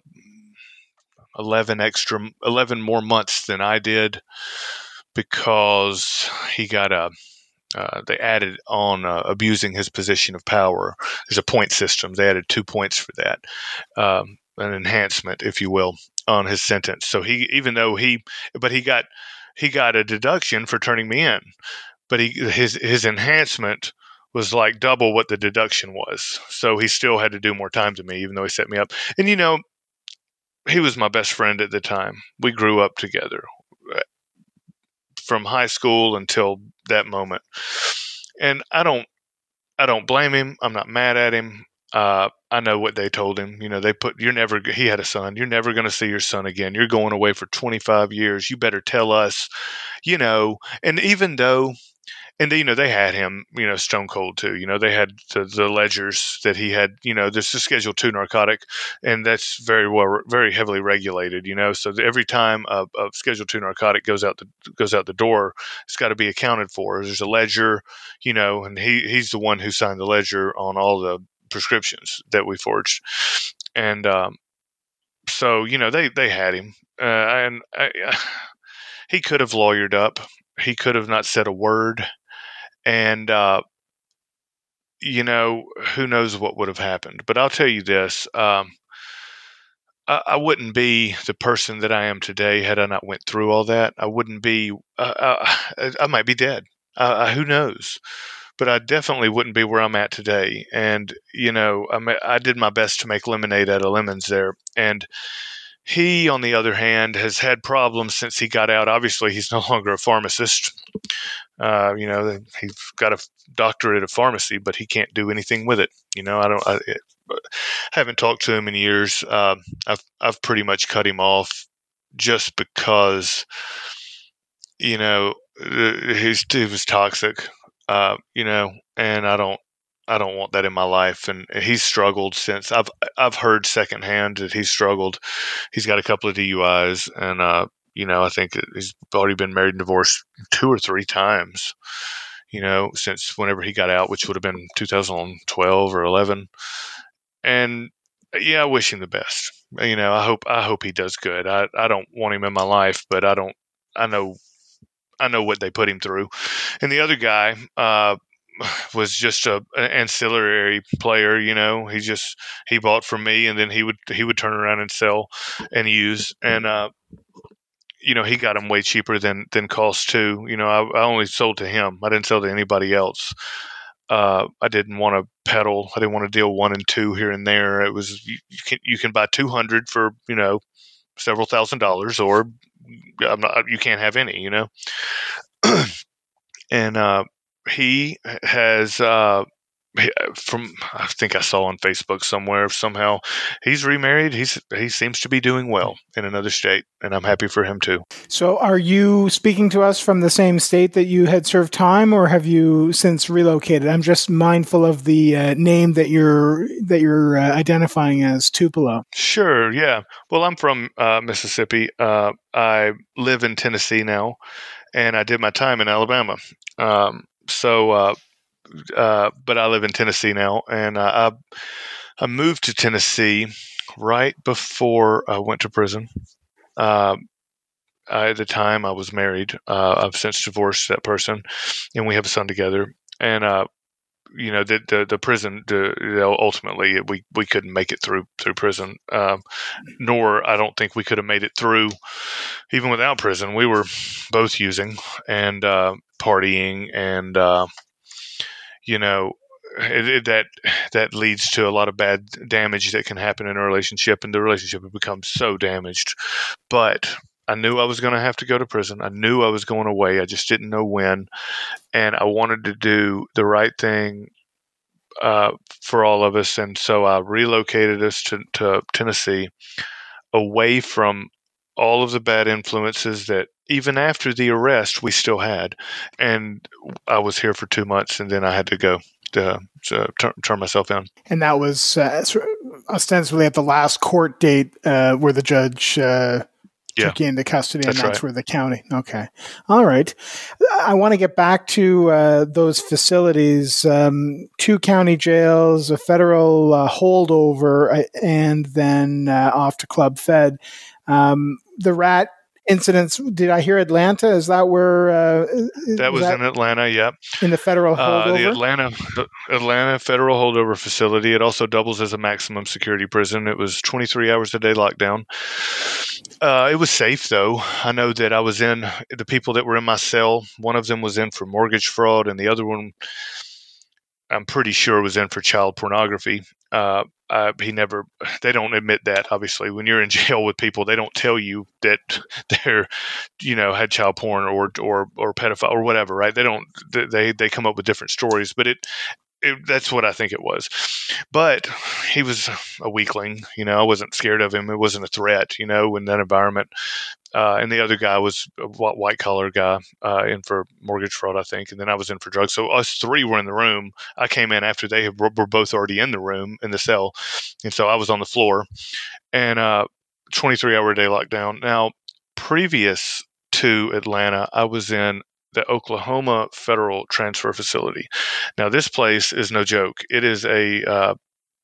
11 extra, 11 more months than I did because he got a uh, they added on uh, abusing his position of power. There's a point system. They added two points for that, um, an enhancement, if you will, on his sentence. So he, even though he, but he got he got a deduction for turning me in, but he his his enhancement was like double what the deduction was. So he still had to do more time to me, even though he set me up. And you know, he was my best friend at the time. We grew up together from high school until that moment. And I don't I don't blame him. I'm not mad at him. Uh, I know what they told him. You know, they put you're never. He had a son. You're never going to see your son again. You're going away for 25 years. You better tell us. You know, and even though and you know they had him you know stone cold too you know they had the, the ledgers that he had you know this is schedule two narcotic and that's very well very heavily regulated you know so every time a, a schedule two narcotic goes out the goes out the door it's got to be accounted for. There's a ledger you know and he he's the one who signed the ledger on all the prescriptions that we forged. And um, so you know they they had him, uh, and I, he could have lawyered up. He could have not said a word, and uh, you know who knows what would have happened. But I'll tell you this: um, I, I, wouldn't be the person that I am today had I not went through all that. I wouldn't be. Uh, uh I might be dead. Uh, who knows? But I definitely wouldn't be where I'm at today. And you know, I, I did my best to make lemonade out of lemons there, and he, on the other hand, has had problems since he got out. Obviously, he's no longer a pharmacist. Uh, you know, he's got a doctorate of pharmacy, but he can't do anything with it. You know, I don't. I, I haven't talked to him in years. Uh, I've I've pretty much cut him off just because, you know, he's he was toxic. Uh, you know, and I don't I don't want that in my life. And he's struggled since I've I've heard secondhand that he's struggled. He's got a couple of DUIs, and uh, you know I think he's already been married and divorced two or three times. You know, since whenever he got out, which would have been 2012 or 11. And yeah, I wish him the best. You know, I hope I hope he does good. I I don't want him in my life, but I don't. I know I know what they put him through. And the other guy, uh, was just a an ancillary player. You know, he just he bought from me, and then he would he would turn around and sell and use, and uh, you know he got them way cheaper than than cost too. You know, I, I only sold to him. I didn't sell to anybody else. Uh, I didn't want to peddle. I didn't want to deal one and two here and there. It was you, you can you can buy two hundred for you know several thousand dollars, or not, you can't have any. You know. and uh, he has uh, from I think I saw on Facebook somewhere somehow he's remarried. He's he seems to be doing well in another state, and I'm happy for him too. So, are you speaking to us from the same state that you had served time, or have you since relocated? I'm just mindful of the uh, name that you're that you're uh, identifying as Tupelo. Sure. Yeah. Well, I'm from uh, Mississippi. Uh, I live in Tennessee now, and I did my time in Alabama. Um, so, uh, uh, but I live in Tennessee now, and uh, I I moved to Tennessee right before I went to prison. Uh, I, at the time, I was married. Uh, I've since divorced that person, and we have a son together. And uh, you know, the the, the prison, the, you know, ultimately, we we couldn't make it through through prison. Um, nor I don't think we could have made it through even without prison. We were both using and uh, partying and uh, you know it, it, that that leads to a lot of bad damage that can happen in a relationship and the relationship becomes so damaged but i knew i was going to have to go to prison. I knew i was going away. I just didn't know when. And i wanted to do the right thing uh, for all of us. And so i relocated us to, to tennessee away from all of the bad influences that even after the arrest we still had. And i was here for two months and then i had to go to, to turn, turn myself in and that was uh, ostensibly at the last court date uh, where the judge uh, yeah. took you into custody, and that's, that's right. where the county. Okay, all right. I want to get back to uh, those facilities: um, two county jails, a federal uh, holdover, uh, and then uh, off to Club Fed. Um, the rat incidents. Did I hear Atlanta? Is that where uh, that was that in Atlanta? Yep, in the federal holdover. Uh, the Atlanta the Atlanta federal holdover facility. It also doubles as a maximum security prison. It was 23 hours a day lockdown. Uh, it was safe though. I know that I was in the people that were in my cell. One of them was in for mortgage fraud, and the other one I'm pretty sure was in for child pornography. Uh, uh, he never. They don't admit that. Obviously, when you're in jail with people, they don't tell you that they're, you know, had child porn or or or pedophile or whatever. Right? They don't. They they come up with different stories. But it, it that's what I think it was. But he was a weakling. You know, I wasn't scared of him. It wasn't a threat. You know, in that environment. Uh, and the other guy was a white collar guy uh, in for mortgage fraud, I think, and then I was in for drugs. So us three were in the room. I came in after they were both already in the room in the cell, and so I was on the floor. And uh, 23 hour day lockdown. Now, previous to Atlanta, I was in the Oklahoma Federal Transfer Facility. Now, this place is no joke. It is a uh,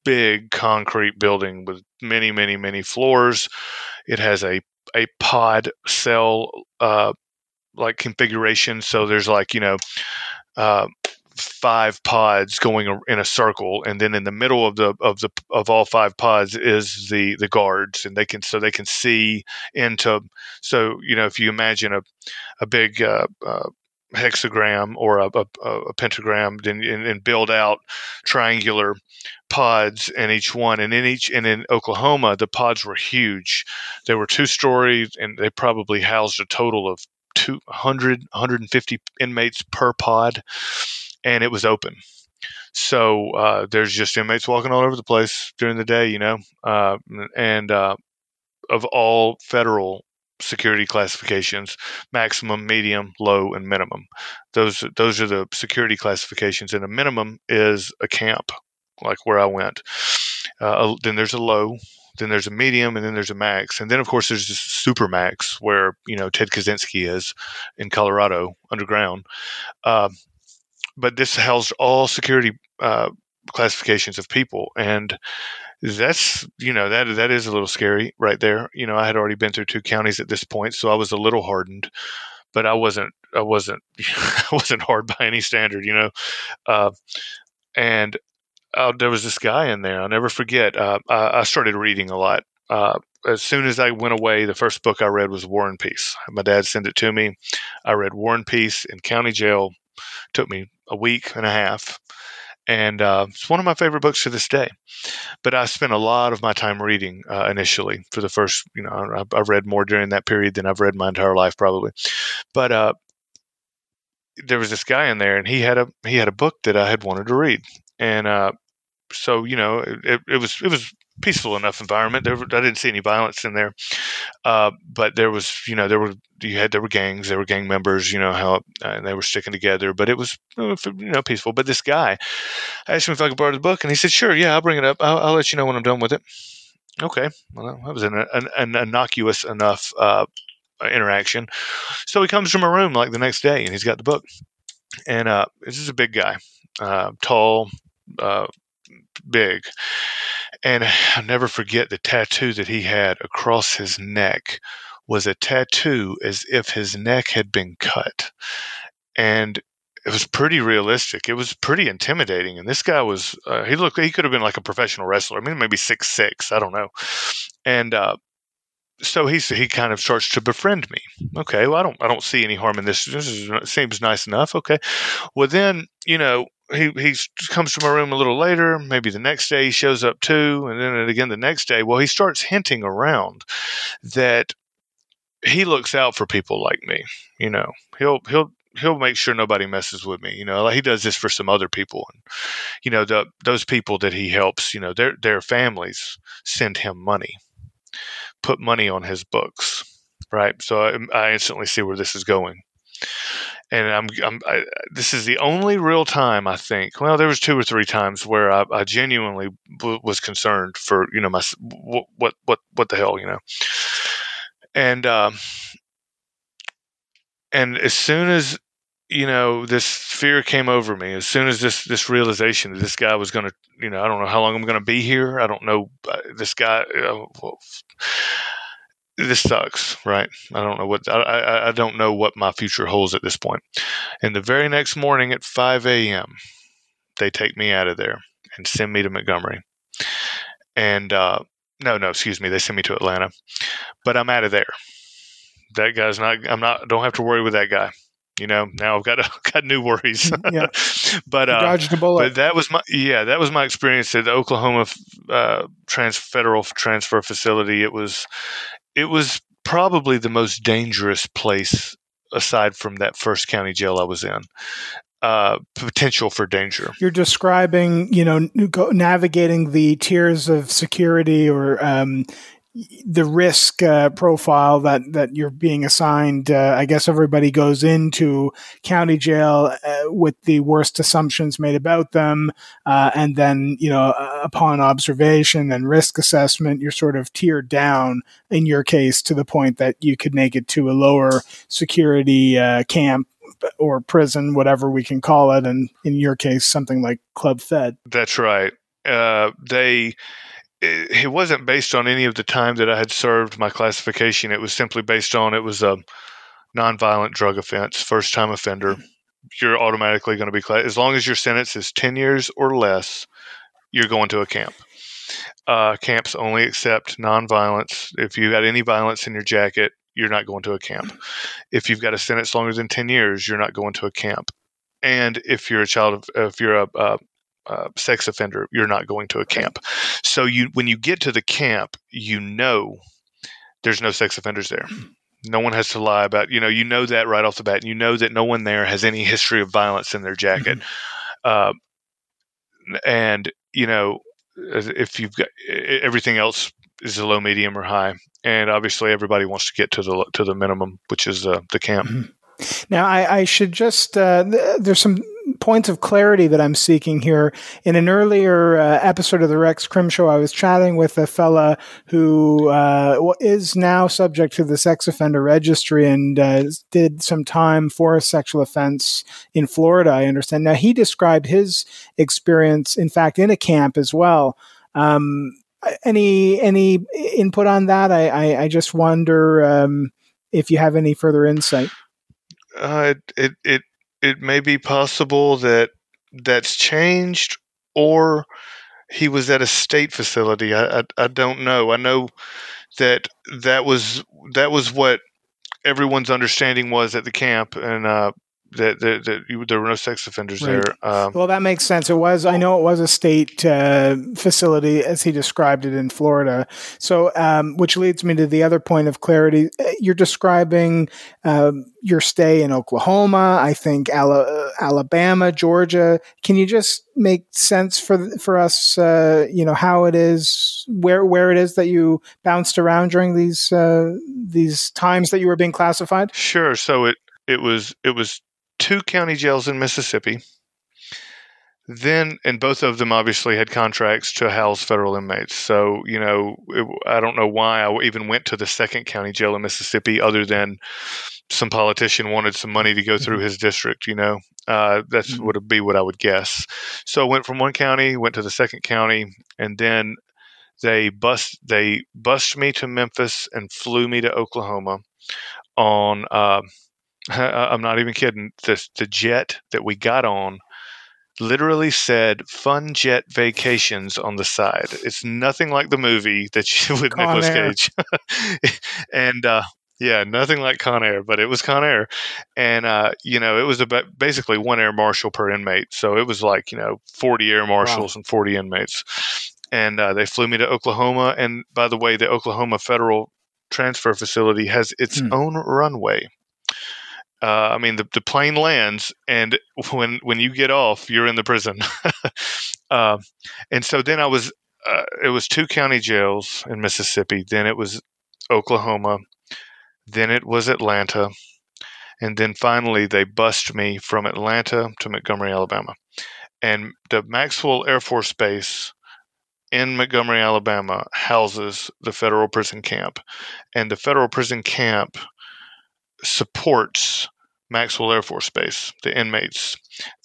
big concrete building with many, many, many floors. It has a a pod cell uh, like configuration. So there's like you know uh, five pods going in a circle, and then in the middle of the of the of all five pods is the the guards, and they can so they can see into. So you know if you imagine a a big uh, uh, hexagram or a, a, a pentagram and, and, build out triangular pods in each one. And in each and in oklahoma the pods were huge. They were two stories and they probably housed a total of 200 150 inmates per pod and it was open. So uh, there's just inmates walking all over the place during the day you know uh, and uh, of all federal security classifications maximum medium low and minimum. Those those are the security classifications and a minimum is a camp like where i went. Uh, then there's a low then there's a medium and then there's a max. And then of course there's this super max where you know ted kaczynski is in colorado underground. Uh, but this housed all security uh, classifications of people and that's you know that that is a little scary right there. You know, I had already been through two counties at this point, so I was a little hardened, but I wasn't I wasn't I wasn't hard by any standard, you know. Uh, and uh, there was this guy in there. I'll never forget. Uh, I, I, started reading a lot. Uh, as soon as I went away, the first book I read was War and Peace. My dad sent it to me. I read War and Peace in county jail. It took me a week and a half and uh, it's one of my favorite books to this day. But I spent a lot of my time reading uh, initially for the first, you know, I, have read more during that period than I've read my entire life probably. But uh, there was this guy in there, and he had a he had a book that I had wanted to read, and uh, so you know, it, it was it was peaceful enough environment. There, I didn't see any violence in there, uh, but there was, you know, there were you had there were gangs, there were gang members, you know how uh, they were sticking together, but it was uh, you know peaceful. But this guy I asked him if I could borrow the book, and he said, "Sure, yeah, I'll bring it up. I'll, I'll let you know when I'm done with it." Okay, well, that was an, an, an innocuous enough uh, interaction. So he comes to my room like the next day, and he's got the book, and uh, this is a big guy, uh, tall, big and I'll never forget the tattoo that he had across his neck was a tattoo as if his neck had been cut. And it was pretty realistic. It was pretty intimidating. And this guy was, uh, he looked, he could have been like a professional wrestler. I mean, maybe six, six, I don't know. And, uh, so he he kind of starts to befriend me. Okay, well I don't I don't see any harm in this. This is, seems nice enough. Okay, well then you know he he comes to my room a little later. Maybe the next day he shows up too, and then again the next day. Well, he starts hinting around that he looks out for people like me. You know, he'll he'll he'll make sure nobody messes with me. You know, like he does this for some other people, and you know the those people that he helps. You know, their their families send him money, put money on his books, right? So I, I instantly see where this is going and I'm, I'm I, this is the only real time I think. Well, there was two or three times where I, I genuinely was concerned for you know my what what what what the hell you know, and um, and as soon as you know this fear came over me, as soon as this this realization that this guy was going to you know I don't know how long I'm going to be here. I don't know uh, this guy. Uh, well, this sucks, right? I don't know what I, I, I don't know what my future holds at this point. And the very next morning at 5 a.m., they take me out of there and send me to Montgomery. And uh, no, no, excuse me, they send me to Atlanta, but I'm out of there. That guy's not. I'm not. Don't have to worry with that guy. You know, now I've got got new worries. yeah. but uh, but that was my yeah, that was my experience at the Oklahoma uh, trans federal transfer facility. It was it was probably the most dangerous place aside from that first county jail I was in. Uh, potential for danger. You're describing, you know, navigating the tiers of security or um, the risk uh, profile that that you're being assigned. Uh, I guess everybody goes into county jail uh, with the worst assumptions made about them, uh, and then you know upon observation and risk assessment, you're sort of tiered down. In your case, to the point that you could make it to a lower security uh, camp or prison, whatever we can call it, and in your case, something like Club Fed. That's right uh, they it, wasn't based on any of the time that I had served my classification. It was simply based on it was a nonviolent drug offense, first time offender. You're automatically going to be class as long as your sentence is ten years or less. You're going to a camp. Uh, camps only accept nonviolence. If you've got any violence in your jacket, you're not going to a camp. If you've got a sentence longer than 10 years, you're not going to a camp. And if you're a child of, if you're a, a, a sex offender, you're not going to a camp. So you, when you get to the camp, you know there's no sex offenders there. No one has to lie about, you know, you know that right off the bat. And you know that no one there has any history of violence in their jacket. Uh, and, you know, if you've got everything else is a low, medium, or high, and obviously everybody wants to get to the to the minimum, which is uh, the camp. Mm-hmm. Now, I, I should just uh, th- there's some points of clarity that I'm seeking here. In an earlier uh, episode of the Rex Crim Show, I was chatting with a fella who uh, is now subject to the sex offender registry and uh, did some time for a sexual offense in Florida. I understand. Now he described his experience, in fact, in a camp as well. Um, any any input on that? I I, I just wonder um, if you have any further insight. Uh, it it it may be possible that that's changed, or he was at a state facility. I, I, I don't know. I know that that was that was what everyone's understanding was at the camp, and uh, that, that, that you, there were no sex offenders right. there. Um, well, that makes sense. It was. I know it was a state uh, facility, as he described it in Florida. So, um, which leads me to the other point of clarity. Uh, you're describing um, your stay in Oklahoma. I think Alabama, Georgia. Can you just make sense for for us? Uh, you know how it is, where where it is that you bounced around during these uh, these times that you were being classified. Sure. So it it was it was two county jails in Mississippi. Then, and both of them obviously had contracts to house federal inmates. So, you know, it, I don't know why I even went to the second county jail in Mississippi, other than some politician wanted some money to go through mm-hmm. his district. You know, uh, that's mm-hmm. would be what I would guess. So, I went from one county, went to the second county, and then they bust they bused me to Memphis and flew me to Oklahoma on. Uh, I'm not even kidding. The, the jet that we got on literally said "Fun Jet Vacations" on the side. It's nothing like the movie that you with Con Nicolas Cage, and uh, yeah, nothing like Con Air, but it was Con Air, and uh, you know it was about basically one air marshal per inmate. So it was like you know 40 air marshals wow. and 40 inmates, and uh, they flew me to Oklahoma. And by the way, the Oklahoma Federal Transfer Facility has its hmm. own runway. Uh, I mean, the, the plane lands, and when when you get off, you're in the prison. uh, and so then I was, uh, it was two county jails in Mississippi. Then it was Oklahoma. Then it was Atlanta, and then finally they bust me from Atlanta to Montgomery, Alabama. And the Maxwell Air Force Base in Montgomery, Alabama, houses the federal prison camp, and the federal prison camp supports Maxwell Air Force Base, the inmates.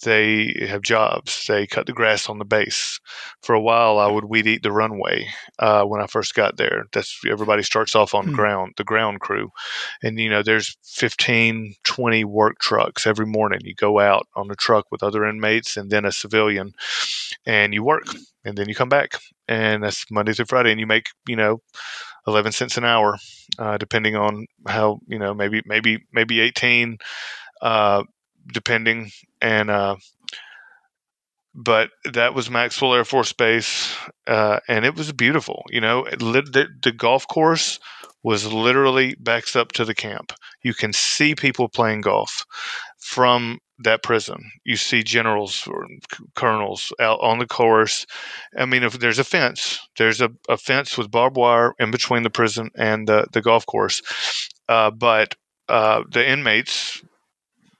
They have jobs. They cut the grass on the base. For a while, I would weed eat the runway uh, when I first got there. That's everybody starts off on hmm. ground, the ground crew, and you know there's 15, 20 work trucks every morning. You go out on a truck with other inmates and then a civilian, and you work, and then you come back, and that's Monday through Friday, and you make you know 11 cents an hour, uh, depending on how, you know, maybe, maybe, maybe 18, uh, depending. And, uh, but that was Maxwell Air Force Base, uh, and it was beautiful. You know, the, the golf course was literally backs up to the camp. You can see people playing golf from that prison. You see generals or colonels out on the course. I mean, if there's a fence, there's a, a fence with barbed wire in between the prison and the, the golf course. Uh, but uh, the inmates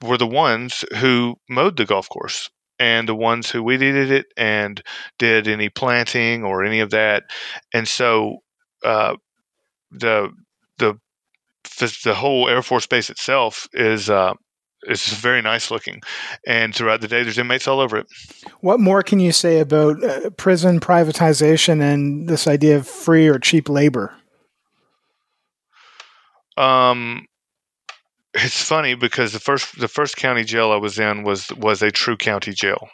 were the ones who mowed the golf course and the ones who weeded it and did any planting or any of that. And so uh, the the the whole Air Force Base itself is uh, it's very nice looking, and throughout the day, there's inmates all over it. What more can you say about uh, prison privatization and this idea of free or cheap labor? Um, it's funny because the first the first county jail I was in was was a true county jail.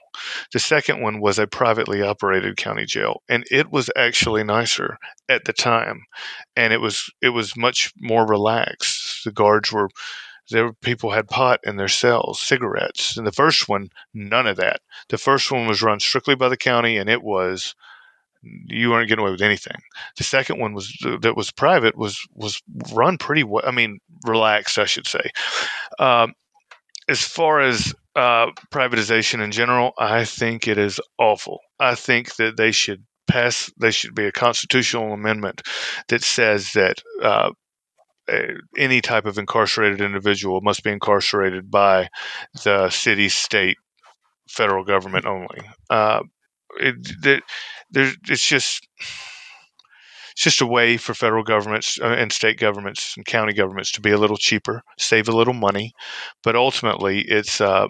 The second one was a privately operated county jail, and it was actually nicer at the time, and it was it was much more relaxed. The guards were there. People had pot in their cells, cigarettes. And the first one, none of that. The first one was run strictly by the county, and it was you weren't getting away with anything. The second one was that was private was was run pretty well. I mean, relaxed, I should say. Um, as far as uh, privatization in general, I think it is awful. I think that they should pass. They should be a constitutional amendment that says that. Uh, any type of incarcerated individual must be incarcerated by the city, state, federal government only. Uh, it, there's it's just it's just a way for federal governments uh, and state governments and county governments to be a little cheaper, save a little money, but ultimately it's uh,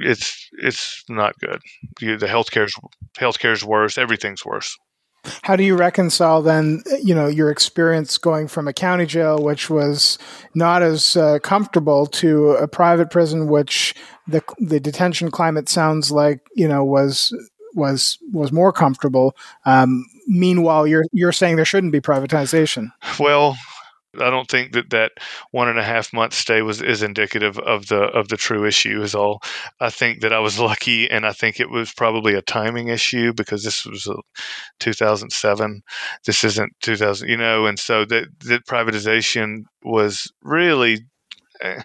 it's it's not good. The healthcare's healthcare's worse. Everything's worse. How do you reconcile then, you know, your experience going from a county jail, which was not as uh, comfortable, to a private prison, which the the detention climate sounds like, you know, was was was more comfortable. Um, meanwhile, you're you're saying there shouldn't be privatization. Well, I don't think that that one and a half month stay was is indicative of the of the true issue. Is all. I think that I was lucky, and I think it was probably a timing issue because this was 2007. This isn't 2000, you know, and so that that privatization was really. Eh,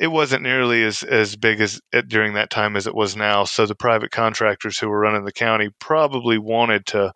it wasn't nearly as, as big as during that time as it was now. So the private contractors who were running the county probably wanted to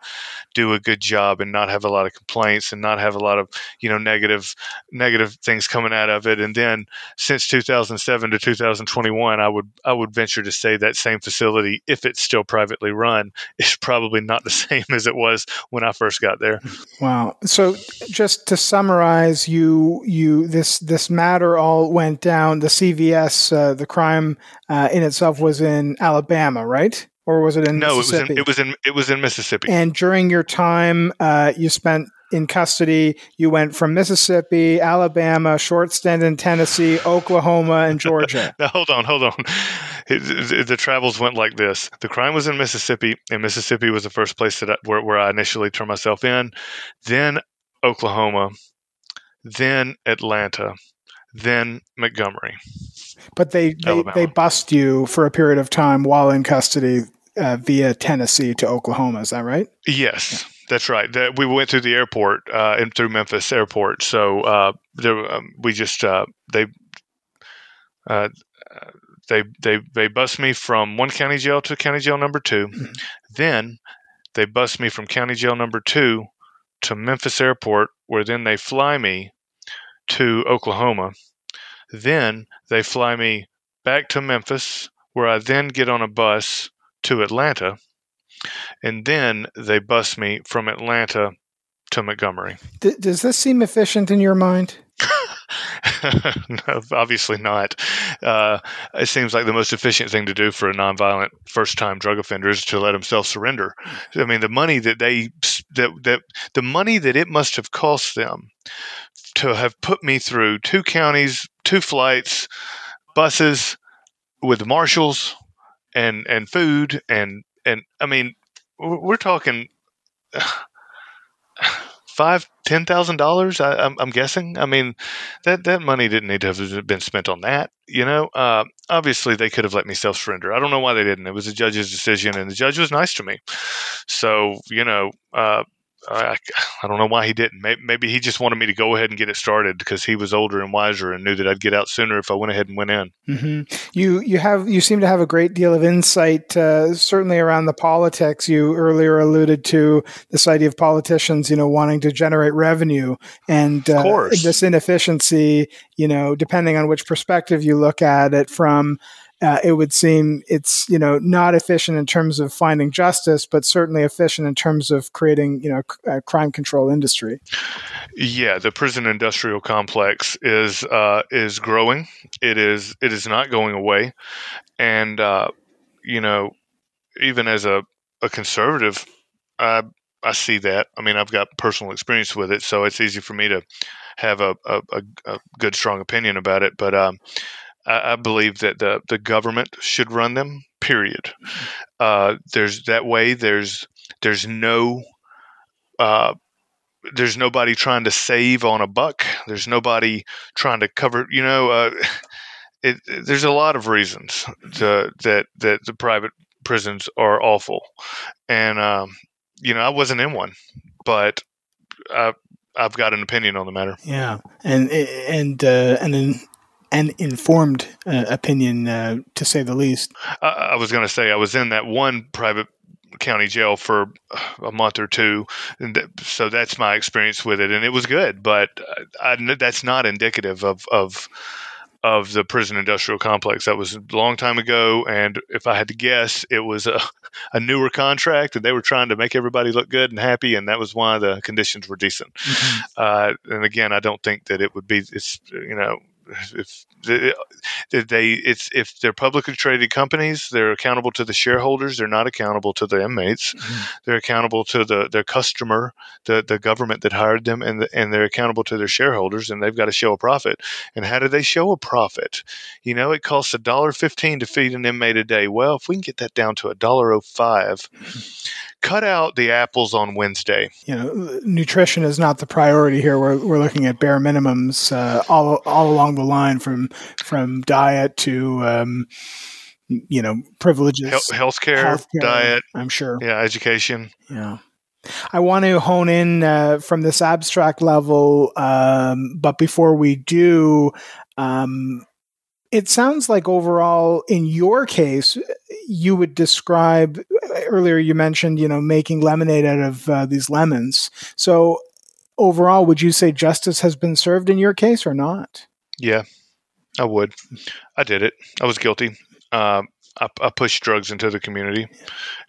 do a good job and not have a lot of complaints and not have a lot of you know negative negative things coming out of it. And then since 2007 to 2021, I would I would venture to say that same facility, if it's still privately run, is probably not the same as it was when I first got there. Wow. So just to summarize, you you this this matter all went down. The CVS, uh, the crime uh, in itself was in Alabama, right? Or was it in no? Mississippi? It was in, it was in it was in Mississippi. And during your time, uh, you spent in custody. You went from Mississippi, Alabama, short stint in Tennessee, Oklahoma, and Georgia. now, hold on, hold on. It, it, the travels went like this: the crime was in Mississippi, and Mississippi was the first place that I, where, where I initially turned myself in. Then Oklahoma, then Atlanta, then Montgomery. But they they, they bust you for a period of time while in custody uh, via Tennessee to Oklahoma. Is that right? Yes. Yeah. That's right. That we went through the airport uh, and through Memphis airport. So uh, there, um, we just uh, they uh, they they they bust me from one county jail to county jail number 2 mm-hmm. Then they bust me from county jail number two to Memphis airport, where then they fly me to Oklahoma. Then they fly me back to Memphis, where I then get on a bus to Atlanta. And then they bus me from Atlanta to Montgomery. D- does this seem efficient in your mind? no, obviously not. Uh, it seems like the most efficient thing to do for a nonviolent first-time drug offender is to let himself surrender. I mean, the money that they that that the money that it must have cost them to have put me through two counties, two flights, buses with marshals and and food and and I mean we're talking five ten thousand dollars I'm, I'm guessing? I mean that that money didn't need to have been spent on that you know? Uh, obviously they could have let me self surrender i don't know why they didn't. It was a judge's decision and the judge was nice to me. So you know uh, I, I don't know why he didn't. Maybe, maybe, he just wanted me to go ahead and get it started because he was older and wiser and knew that I'd get out sooner if I went ahead and went in. Mm-hmm. You you have you seem to have a great deal of insight, uh, certainly around the politics. You earlier alluded to this idea of politicians, you know, wanting to generate revenue and uh, this inefficiency. You know, depending on which perspective you look at it from uh, it would seem it's you know not efficient in terms of finding justice, but certainly efficient in terms of creating you know a crime control industry. Yeah, the prison industrial complex is uh, is growing. It is it is not going away, and uh, you know even as a, a conservative, I I see that. I mean, I've got personal experience with it, so it's easy for me to have a, a, a good, strong opinion about it. But um, I, I, believe that the the government should run them. Period. Uh, there's that way. There's there's no uh, there's nobody trying to save on a buck. There's nobody trying to cover. You know, uh, it, there's a lot of reasons to, that that the private prisons are awful, and um, you know I wasn't in one, but I, I've got an opinion on the matter. Yeah, and and uh, and an an informed uh, opinion, uh, to say the least. I, I was going to say I was in that one private county jail for a month or two, and th- so that's my experience with it, and it was good. But I, that's not indicative of of of the prison industrial complex. That was a long time ago, and if I had to guess, it was a, a newer contract, and they were trying to make everybody look good and happy, and that was why the conditions were decent. Mm-hmm. Uh, and again, I don't think that it would be. It's you know if they it's if they're publicly traded companies they're accountable to the shareholders they're not accountable to the inmates. Mm-hmm. they're accountable to the their customer the the government that hired them and the, and they're accountable to their shareholders and they've got to show a profit. And how do they show a profit? You know it costs a dollar 15 to feed an inmate a day. Well if we can get that down to a dollar 05 mm-hmm cut out the apples on Wednesday. You know, nutrition is not the priority here. We're, we're looking at bare minimums uh, all all along the line from from diet to um, you know privileges, healthcare, healthcare, diet. I'm sure. Yeah, education. Yeah. I want to hone in uh, from this abstract level, um, but before we do, um, it sounds like overall, in your case, you would describe earlier. You mentioned, you know, making lemonade out of uh, these lemons. So, overall, would you say justice has been served in your case or not? Yeah, I would. I did it. I was guilty. Um, I, I, pushed drugs into the community,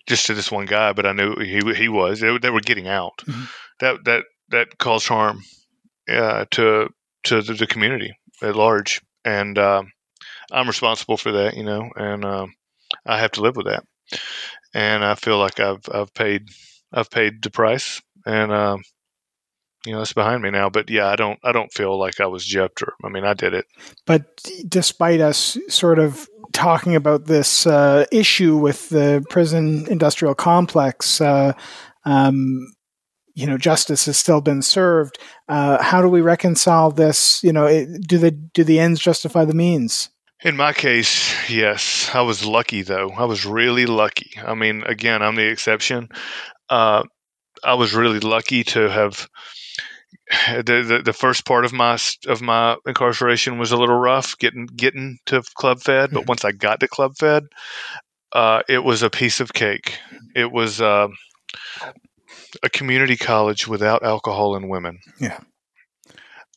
just to this one guy, but I knew he he was. They, they were getting out. Mm-hmm. That that that caused harm uh, to to the, the, community at large, and um, I'm responsible for that, you know, and um, I have to live with that. And I feel like I've I've paid I've paid the price, and um, you know it's behind me now. But yeah, I don't I don't feel like I was gypped or I mean I did it. But despite us sort of talking about this uh, issue with the prison industrial complex. Uh, um, you know, justice has still been served. Uh, how do we reconcile this? You know, it, do the do the ends justify the means? In my case, yes. I was lucky though. I was really lucky. I mean, again, I'm the exception. Uh, I was really lucky to have the, the, the first part of my of my incarceration was a little rough getting getting to Club Fed, but mm-hmm. once I got to Club Fed, uh, it was a piece of cake. It was uh, a community college without alcohol and women. Yeah.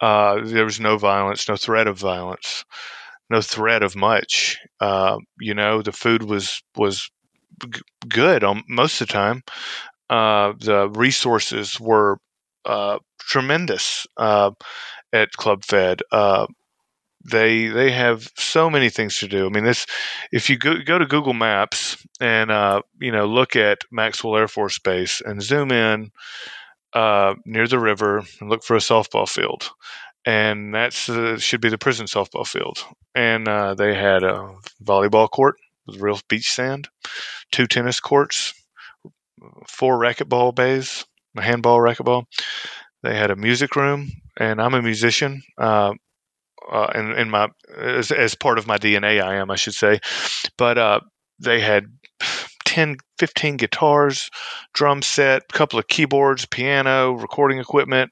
Uh, there was no violence, no threat of violence no threat of much. Uh, you know, the food was was g- good on most of the time. Uh, the resources were uh, tremendous uh, at Club Fed. Uh, they they have so many things to do. I mean, this if you go, go to Google Maps and uh, you know look at Maxwell Air Force Base and zoom in near the river and look for a softball field and that's uh, should be the prison softball field. And uh, they had a volleyball court with real beach sand, two tennis courts, four racquetball bays, a handball racquetball. They had a music room, and I'm a musician. Uh, uh, in my as, as, part of my DNA, I am, I should say. But uh, they had 10, 15 guitars, drum set, a couple of keyboards, piano, recording equipment,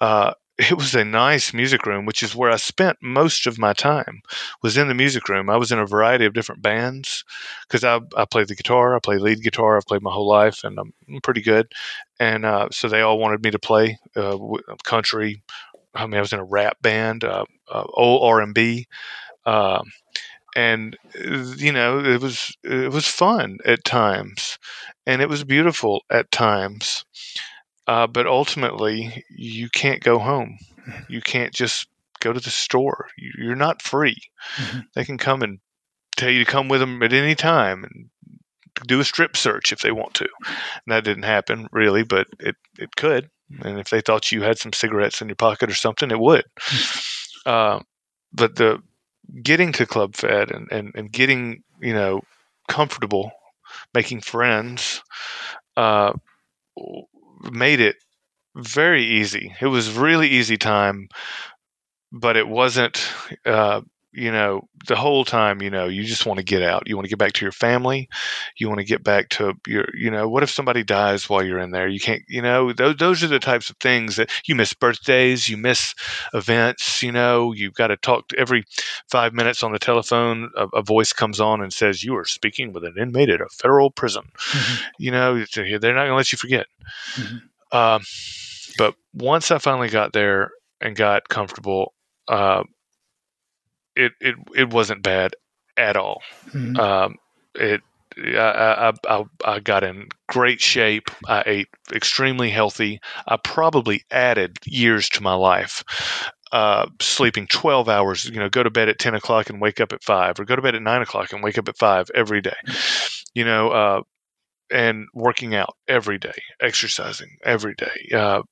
uh, it was a nice music room, which is where I spent most of my time. Was in the music room. I was in a variety of different bands because I I play the guitar. I played lead guitar. I've played my whole life, and I'm pretty good. And uh, so they all wanted me to play uh, country. I mean, I was in a rap band, uh, uh old R and B. Um, and you know it was it was fun at times, and it was beautiful at times. Uh, but ultimately, you can't go home. Mm-hmm. You can't just go to the store. You're not free. Mm-hmm. They can come and tell you to come with them at any time and do a strip search if they want to. And that didn't happen really, but it, it could. And if they thought you had some cigarettes in your pocket or something, it would. Uh, but the getting to Club Fed and, and, and getting, you know, comfortable, making friends, uh, made it very easy. It was really easy time, but it wasn't uh, you know, the whole time, you know, you just want to get out. You want to get back to your family. You want to get back to your, you know, what if somebody dies while you're in there? You can't, you know, those, those are the types of things that you miss birthdays, you miss events, you know, you've got to talk to every five minutes on the telephone. A, a voice comes on and says, You are speaking with an inmate at a federal prison. Mm-hmm. You know, they're not going to let you forget. Mm-hmm. Um, but once I finally got there and got comfortable, uh, it it it wasn't bad at all. Mm-hmm. Um, it I, I, I got in great shape. I ate extremely healthy. I probably added years to my life. Uh, sleeping 12 hours, you know, go to bed at 10 o'clock and wake up at 5, or go to bed at 9 o'clock and wake up at 5 every day. You know, uh, and working out every day, exercising every day, uh,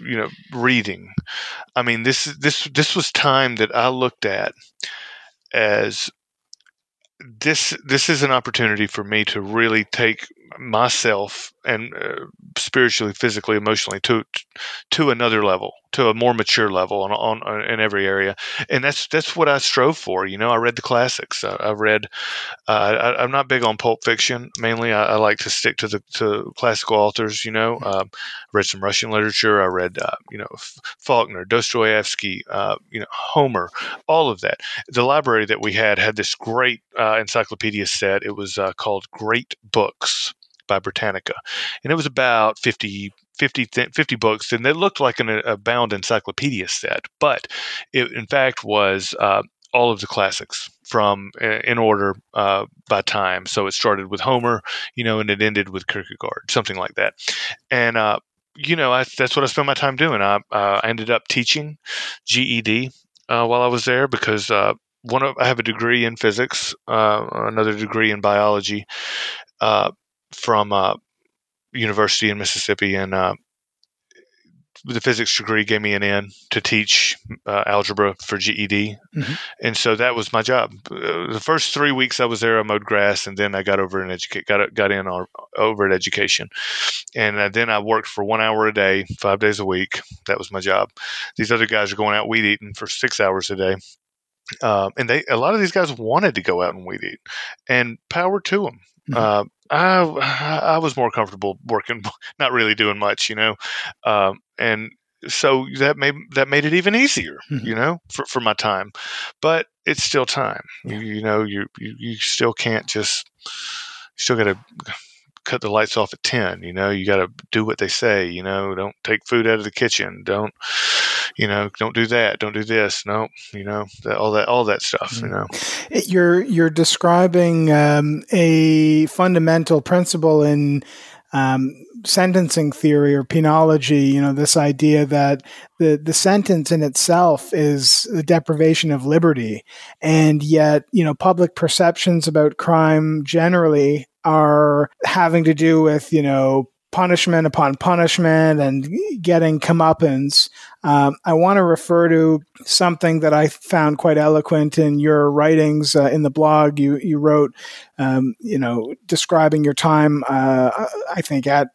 you know reading. I mean this this this was time that i looked at as this this is an opportunity for me to really take myself and uh, spiritually physically emotionally to to another level to a more mature level on, on, on, in every area. And that's that's what i strove for you know i read the classics. I, I read uh, I, am not big on pulp fiction. Mainly I, I, like to stick to the to classical authors you know. Uh, read some russian literature. I read uh, you know faulkner dostoevsky uh, you know homer all of that. The library that we had had this great uh, encyclopedia set. It was uh, called great books by Britannica. And it was about 50, 50, 50 books, and it looked like an, a bound encyclopedia set, but it in fact was uh, all of the classics from in order uh, by time. So it started with Homer, you know, and it ended with Kierkegaard, something like that. And uh, you know, I, that's what I spent my time doing. I, uh, I ended up teaching GED uh, while I was there because uh, one of I have a degree in physics, uh, another degree in biology, uh, from uh, university in Mississippi, and uh, the physics degree gave me an in to teach uh, algebra for GED, mm-hmm. and so that was my job. Uh, the first three weeks I was there, I mowed grass, and then I got over and educate, got got in on, over at education, and uh, then I worked for one hour a day, five days a week. That was my job. These other guys are going out weed eating for six hours a day. Um, and they a lot of these guys wanted to go out and weed eat, and power to them. Mm-hmm. I I was more comfortable working, not really doing much, you know, um, and so that made that made it even easier, mm-hmm. you know, for, for my time. But it's still time. Yeah. You, you, know, you, you you still can't just still got to cut the lights off at 10 you know you got to do what they say you know don't take food out of the kitchen don't you know, don't do that, don't do this. No, you know, that, all that, all that stuff. You know, you're you're describing um, a fundamental principle in um, sentencing theory or penology, you know, this idea that the, the sentence in itself is the deprivation of liberty. And yet, you know, public perceptions about crime generally are having to do with, you know, punishment upon punishment and getting comeuppance. Um, I want to refer to something that I found quite eloquent in your writings uh, in the blog. You you wrote, um, you know, describing your time. Uh, I think at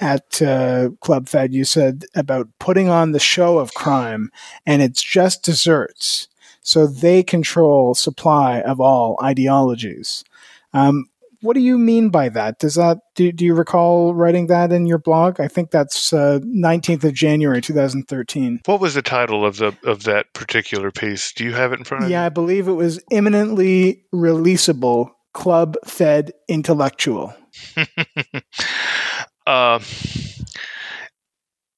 at uh, Club Fed, you said about putting on the show of crime, and it's just deserts. So they control supply of all ideologies. Um, what do you mean by that? Does that do, do you recall writing that in your blog? I think that's uh, nineteenth of January, two thousand thirteen. What was the title of the of that particular piece? Do you have it in front of yeah, you? Yeah, I believe it was imminently releasable club fed intellectual. uh,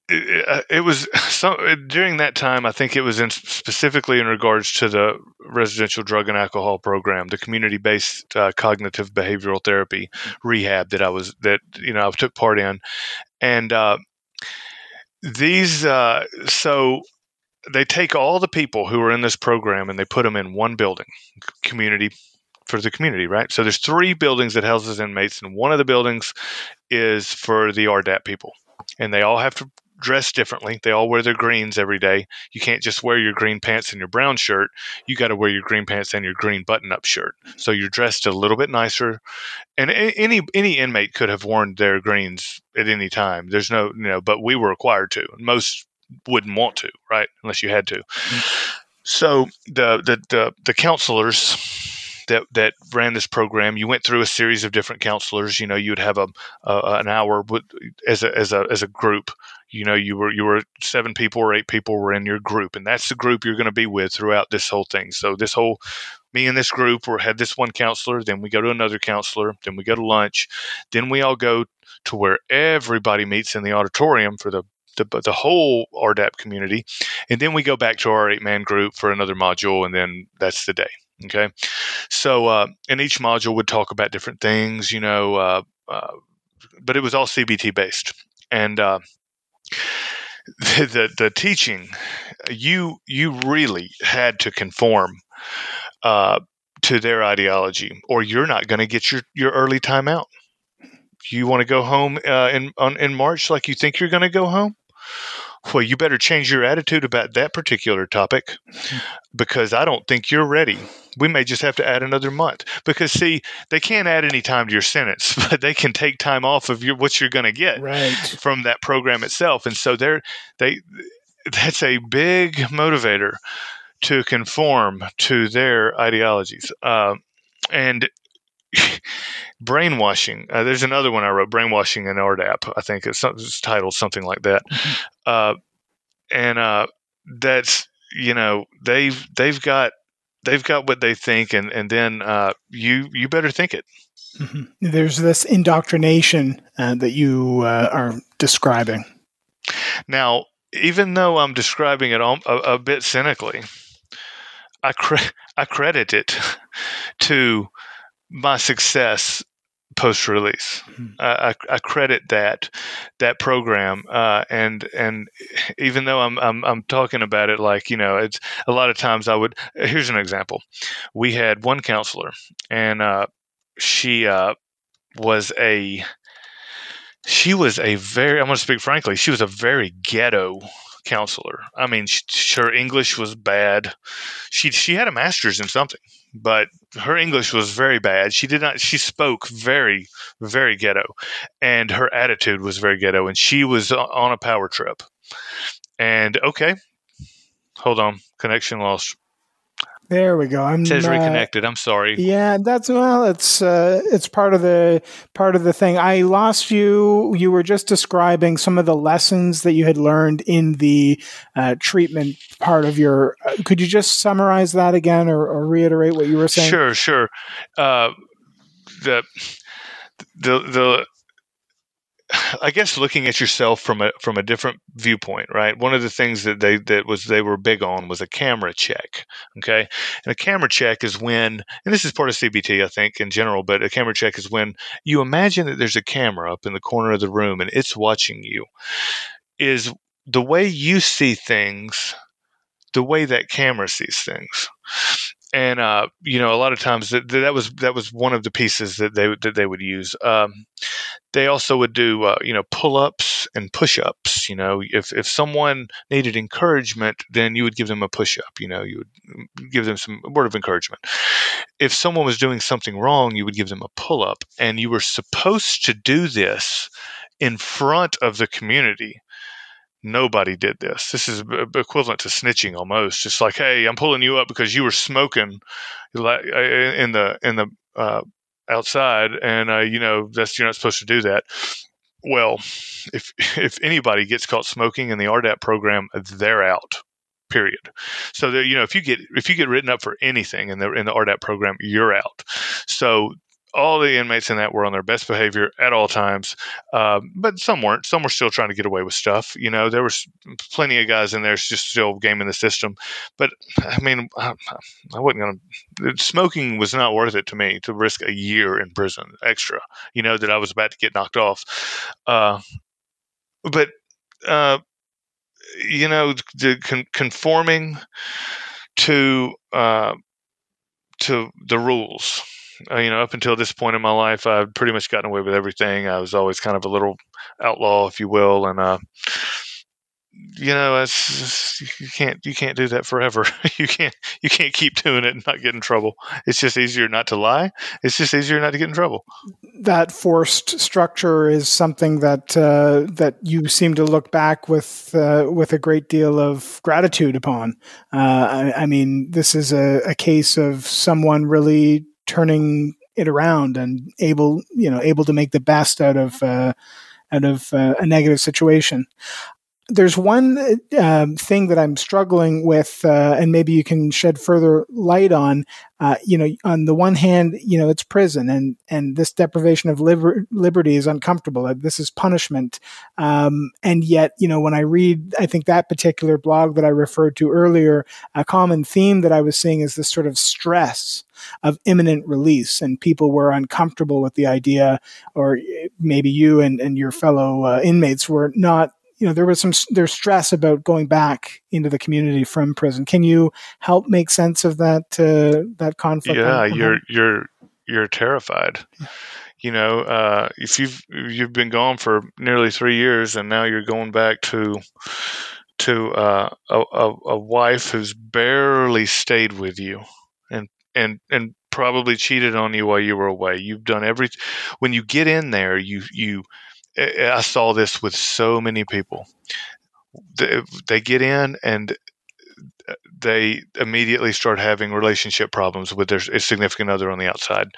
it, it, was so during that time. I think it was in, specifically in regards to the residential drug and alcohol program, the community-based uh, cognitive behavioral therapy rehab that I was that you know I took part in, and uh, these uh, so they take all the people who are in this program and they put them in one building, community for the community, right? So there's three buildings that houses inmates, and one of the buildings is for the RDAP people, and they all have to dress differently. They all wear their greens every day. You can't just wear your green pants and your brown shirt. You got to wear your green pants and your green button-up shirt. So you're dressed a little bit nicer. And any any inmate could have worn their greens at any time. There's no, you know, but we were required to. Most wouldn't want to, right? Unless you had to. Mm-hmm. So the the the, the counselors that that ran this program. You went through a series of different counselors. You know, you would have a, an hour with, as a as a as a group. You know, you were you were seven people or eight people were in your group, and that's the group you're going to be with throughout this whole thing. So this whole me and this group we had this one counselor, then we go to another counselor, then we go to lunch, then we all go to where everybody meets in the auditorium for the the, the whole RDAP community. And then we go back to our eight man group for another module, and then that's the day. Okay. So, uh, and each module would talk about different things, you know, uh, uh, but it was all CBT based. And uh, the, the, the teaching, you you really had to conform uh, to their ideology, or you're not going to get your, your early time out. You want to go home uh, in on, in March like you think you're going to go home? Well, you better change your attitude about that particular topic because I don't think you're ready. We may just have to add another month because see, they can't add any time to your sentence, but they can take time off of your what you're going to get right. from that program itself. And so they're they that's a big motivator to conform to their ideologies. Uh, and brainwashing. Uh, there's another one I wrote, brainwashing in RDAP. I think it's, it's titled something like that. Mm-hmm. Uh, and uh, that's you know they've they've got they've got what they think, and and then uh, you you better think it. Mm-hmm. There's this indoctrination uh, that you uh, are describing. Now, even though I'm describing it a, a bit cynically, I cre- I credit it to my success post release. Mm-hmm. I, I, credit that that program, uh, and and even though I'm, I'm I'm talking about it like you know, it's a lot of times I would. Here's an example: we had one counselor, and uh, she uh, was a she was a very. I'm going to speak frankly. She was a very ghetto counselor. I mean, she, her English was bad. She she had a master's in something but her English was very bad. She did not. She spoke very, very ghetto, and her attitude was very ghetto. And she was on a power trip. And okay, hold on, connection lost. There we go. I'm it says uh, reconnected. I'm sorry. Yeah, that's well. It's uh, it's part of the part of the thing. I lost you. You were just describing some of the lessons that you had learned in the uh, treatment part of your. Uh, could you just summarize that again, or, or, reiterate what you were saying? Sure, sure. Uh, the the the I guess looking at yourself from a from a different viewpoint, right? One of the things that they that was they were big on was a camera check. Okay, and a camera check is when, and this is part of CBT, I think, in general, but a camera check is when you imagine that there's a camera up in the corner of the room and it's watching you. Is the way you see things, the way that camera sees things and uh, you know a lot of times that, that was that was one of the pieces that they that they would use. Um, they also would do uh, you know pull ups and push ups. You know, if if someone needed encouragement, then you would give them a push up. You know, you would give them some word of encouragement. If someone was doing something wrong, you would give them a pull up, and you were supposed to do this in front of the community nobody did this. This is equivalent to snitching almost. It's like, hey, I'm pulling you up because you were smoking uh, in the in the uh, outside, and uh, you know that's you're not supposed to do that. Well, if if anybody gets caught smoking in the RDAP program, they're out. Period. So you know, if you get if you get written up for anything in the in the RDAP program, you're out. So all the inmates in that were on their best behavior at all times, uh, but some weren't. Some were still trying to get away with stuff. You know, there was plenty of guys in there just still gaming the system. But I mean, I, I wasn't going to. Smoking was not worth it to me to risk a year in prison extra. You know that I was about to get knocked off. Uh, but uh, you know, the con- conforming to uh, to the rules. Uh, you know, up until this point in my life, I've pretty much gotten away with everything. I was always kind of a little outlaw, if you will, and uh, you know, it's you can't you can't do that forever. you can't you can't keep doing it and not get in trouble. It's just easier not to lie. It's just easier not to get in trouble. That forced structure is something that uh, that you seem to look back with uh, with a great deal of gratitude upon. Uh, I, I, mean, this is a, a case of someone really turning it around and able you know able to make the best out of uh, out of uh, a negative situation there's one um, thing that I'm struggling with, uh, and maybe you can shed further light on. Uh, you know, on the one hand, you know, it's prison, and and this deprivation of liber- liberty is uncomfortable. This is punishment, um, and yet, you know, when I read, I think that particular blog that I referred to earlier, a common theme that I was seeing is this sort of stress of imminent release, and people were uncomfortable with the idea, or maybe you and and your fellow uh, inmates were not you know there was some there's stress about going back into the community from prison. Can you help make sense of that uh, that conflict? Yeah, you're you're you're terrified. You know, uh, if you've you've been gone for nearly three years and now you're going back to to uh, a, a wife who's barely stayed with you and and probably cheated on you while you were away. You've done every when you get in there, you you I saw this with so many people. They, they get in and they immediately start having relationship problems with their significant other on the outside,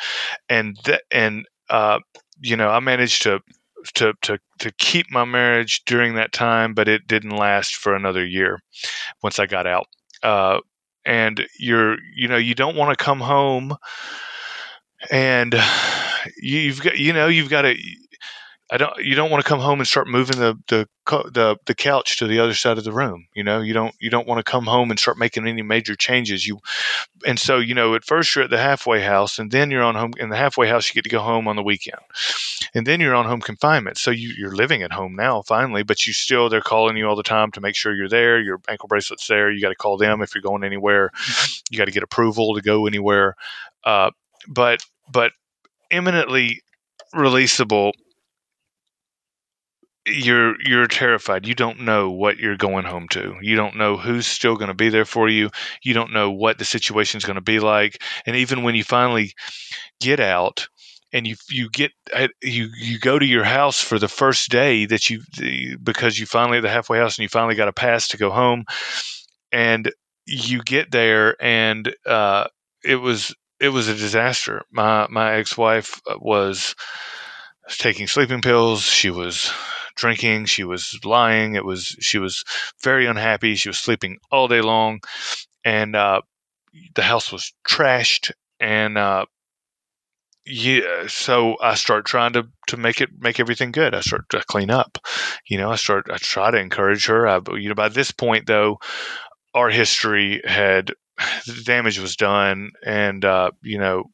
and th- and uh, you know I managed to to to to keep my marriage during that time, but it didn't last for another year once I got out. Uh, and you're you know you don't want to come home and you've got you know you've got to I don't. You don't want to come home and start moving the, the the the couch to the other side of the room. You know, you don't you don't want to come home and start making any major changes. You, and so you know, at first you're at the halfway house, and then you're on home in the halfway house. You get to go home on the weekend, and then you're on home confinement. So you, you're living at home now, finally, but you still they're calling you all the time to make sure you're there. Your ankle bracelet's there. You got to call them if you're going anywhere. You got to get approval to go anywhere. Uh, but but imminently releasable you're you're terrified. You don't know what you're going home to. You don't know who's still going to be there for you. You don't know what the situation is going to be like. And even when you finally get out and you you get uh, you you go to your house for the first day that you because you finally at the halfway house and you finally got a pass to go home and you get there and uh, it was it was a disaster. My my ex-wife was taking sleeping pills. She was drinking. She was lying. It was she was very unhappy. She was sleeping all day long, and uh, the house was trashed. And uh, yeah, so I start trying to to make it make everything good. I start to clean up. You know, I start I try to encourage her. I, you know, by this point though, our history had the damage was done, and uh, you know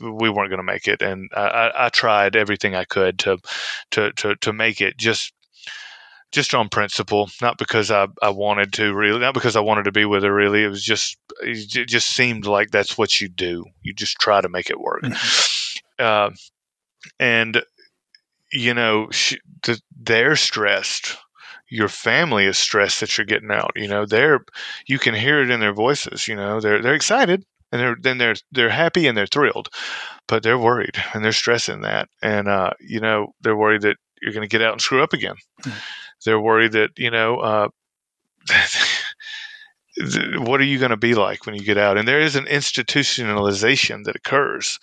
we weren't going to make it, and I, I, tried everything I could to, to to to make it just just on principle, not because I, I wanted to really, not because I wanted to be with her really. It was just it just seemed like that's what you do. You just try to make it work, mm-hmm. uh, and you know she, the, they're stressed your family is stressed that you're getting out. You know, they're you can hear it in their voices. You know, they're they're excited and they're then they're they're happy and they're thrilled, but they're worried and they're stressing that, and uh, you know they're worried that you're going to get out and screw up again. Mm-hmm. They're worried that you know. Uh, what are you going to be like when you get out? And there is an institutionalization that occurs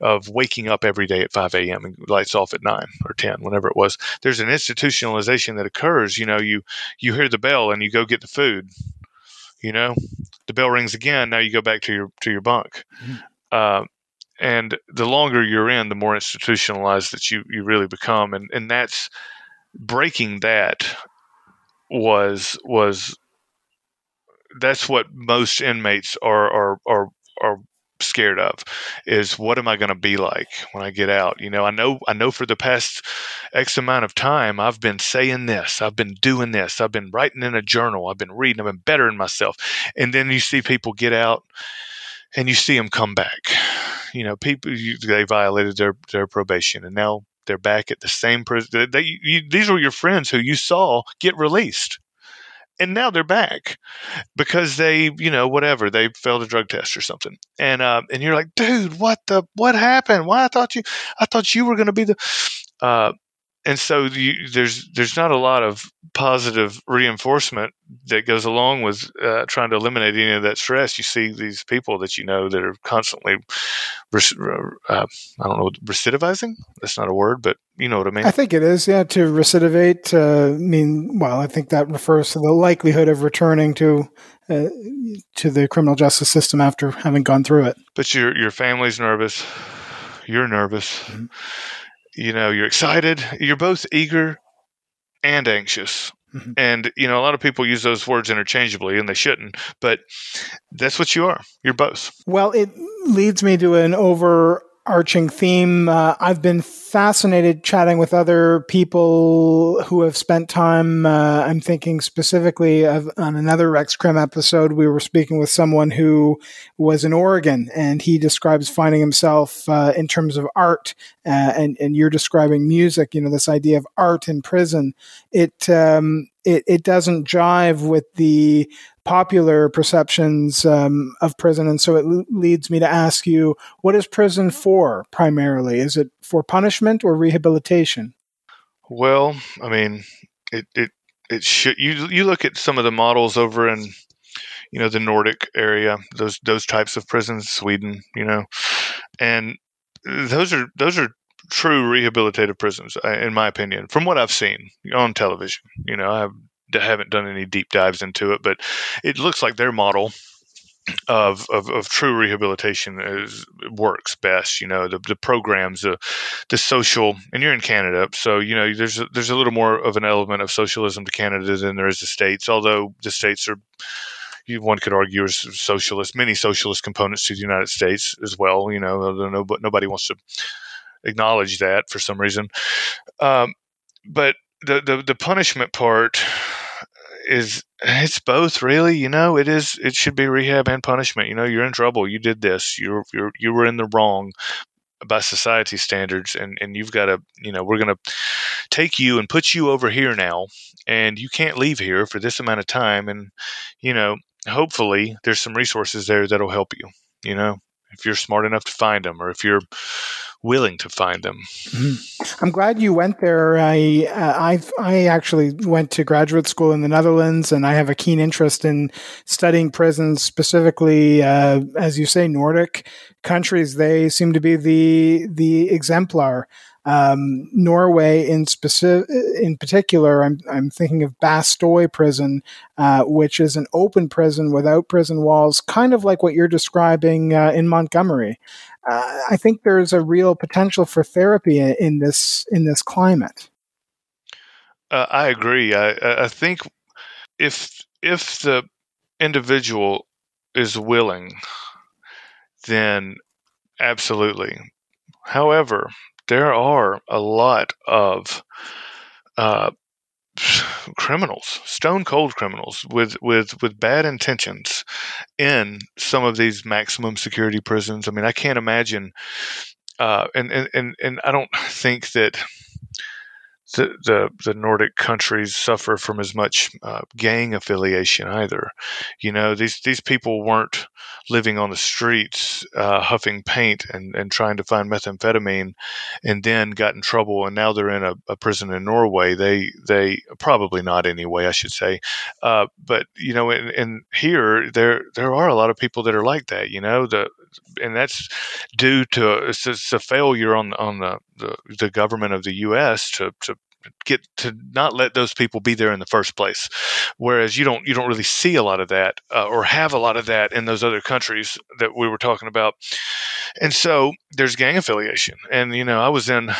of waking up every day at 5 a.m. and lights off at 9 or 10, whenever it was. There's an institutionalization that occurs. You know, you you hear the bell and you go get the food. You know, the bell rings again. Now you go back to your to your bunk. Mm-hmm. Uh, and the longer you're in, the more institutionalized that you you really become, and and that's breaking that was was that's what most inmates are are are are scared of is what am I going to be like when I get out? You know, I know I know for the past X amount of time I've been saying this, I've been doing this, I've been writing in a journal, I've been reading, I've been bettering myself. And then you see people get out and you see them come back. You know, people you, they violated their their probation and now they're back at the same prison. They, you, these were your friends who you saw get released and now they're back because they, you know, whatever they failed a drug test or something, and uh, and you're like, dude, what the what happened? Why I thought you, I thought you were going to be the, uh, and so you, there's there's not a lot of positive reinforcement that goes along with uh, trying to eliminate any of that stress. You see these people that you know that are constantly, uh, I don't know, recidivizing. That's not a word, but you know what I mean. I think it is. Yeah, to recidivate. Uh, I mean, well, I think that refers to the likelihood of returning to uh, to the criminal justice system after having gone through it. But your your family's nervous. You're nervous. Mm-hmm you know you're excited you're both eager and anxious. Mm-hmm. and you know a lot of people use those words interchangeably and they shouldn't but that's what you are. You're both. Well it leads me to an over arching theme. Uh, I've been fascinated chatting with other people who have spent time. Uh, I'm thinking specifically of on another Rex Crim episode. We were speaking with someone who was in Oregon, and he describes finding himself uh, in terms of art, uh, and and you're describing music. You know, this idea of art in prison. It um, it, it doesn't jive with the popular perceptions um, of prison. And so it leads me to ask you what is prison for primarily? Is it for punishment or rehabilitation? Well, I mean, it, it, it should, you, you look at some of the models over in, you know, the Nordic area, those, those types of prisons, Sweden, you know, and those are, those are true rehabilitative prisons, uh, in my opinion, from what I've seen on television. You know, I've haven't done any deep dives into it, but it looks like their model of, of, of true rehabilitation is works best. You know, the, the programs, the, the social, and you're in Canada, so you know there's a, there's a little more of an element of socialism to Canada than there is the states. Although the states are, one could argue, is socialist, many socialist components to the United States as well. You know, although nobody wants to acknowledge that for some reason. Um, but the, the the punishment part is it's both really you know it is it should be rehab and punishment you know you're in trouble you did this you're you're you were in the wrong by society standards and and you've got to you know we're going to take you and put you over here now and you can't leave here for this amount of time and you know hopefully there's some resources there that'll help you you know if you're smart enough to find them or if you're willing to find them. Mm-hmm. I'm glad you went there. I uh, I I actually went to graduate school in the Netherlands, and I have a keen interest in studying prisons, specifically, uh, as you say, Nordic countries. They seem to be the the exemplar. Um, Norway, in specific, in particular, I'm I'm thinking of Bastøy Prison, uh, which is an open prison without prison walls, kind of like what you're describing uh, in Montgomery uh, I think there's a real potential for therapy in this in this climate. Uh, I agree. I, I think if if the individual is willing, then absolutely. However, there are a lot of uh, criminals, stone cold criminals with with with bad intentions in some of these maximum security prisons. I mean, I can't imagine, uh, and, and and and I don't think that the, the, the Nordic countries suffer from as much uh, gang affiliation either. You know, these these people weren't living on the streets uh, huffing paint and, and trying to find methamphetamine, and then got in trouble, and now they're in a, a prison in Norway. They they probably not anyway, I should say. Uh, but you know, and, and here there there are a lot of people that are like that. You know, the and that's due to it's, it's a failure on on the, the, the government of the U.S. to to get to not let those people be there in the first place. Whereas you don't you don't really see a lot of that uh, or have a lot of that in those other countries that we were talking about. And so there's gang affiliation, and you know I was in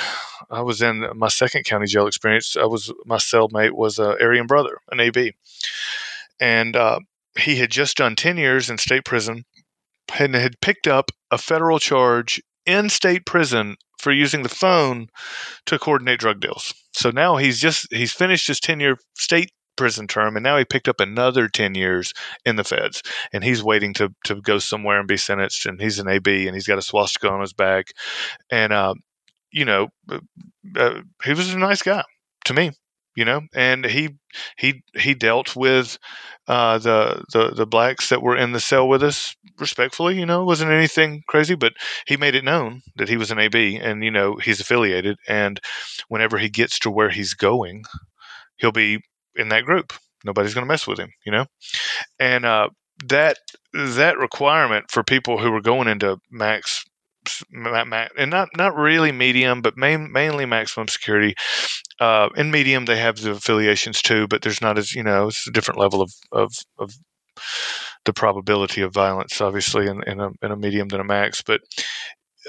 I was in my second county jail experience. I was my cellmate was a Aryan brother, an AB, and uh, he had just done ten years in state prison and had picked up a federal charge in state prison for using the phone to coordinate drug deals. So now he's just he's finished his 10-year state prison term and now he picked up another 10 years in the feds. And he's waiting to to go somewhere and be sentenced and he's an AB and he's got a swastika on his back. And uh, you know uh, uh, he was a nice guy to me you know, and he he he dealt with uh, the the the blacks that were in the cell with us respectfully. You know, wasn't anything crazy, but he made it known that he was an AB, and you know he's affiliated. And whenever he gets to where he's going, he'll be in that group. Nobody's going to mess with him. You know, and uh, that that requirement for people who were going into max and not not really medium, but main, mainly maximum security. Uh, in medium, they have the affiliations too, but there's not as you know, it's a different level of of, of the probability of violence, obviously, in, in a in a medium than a max. But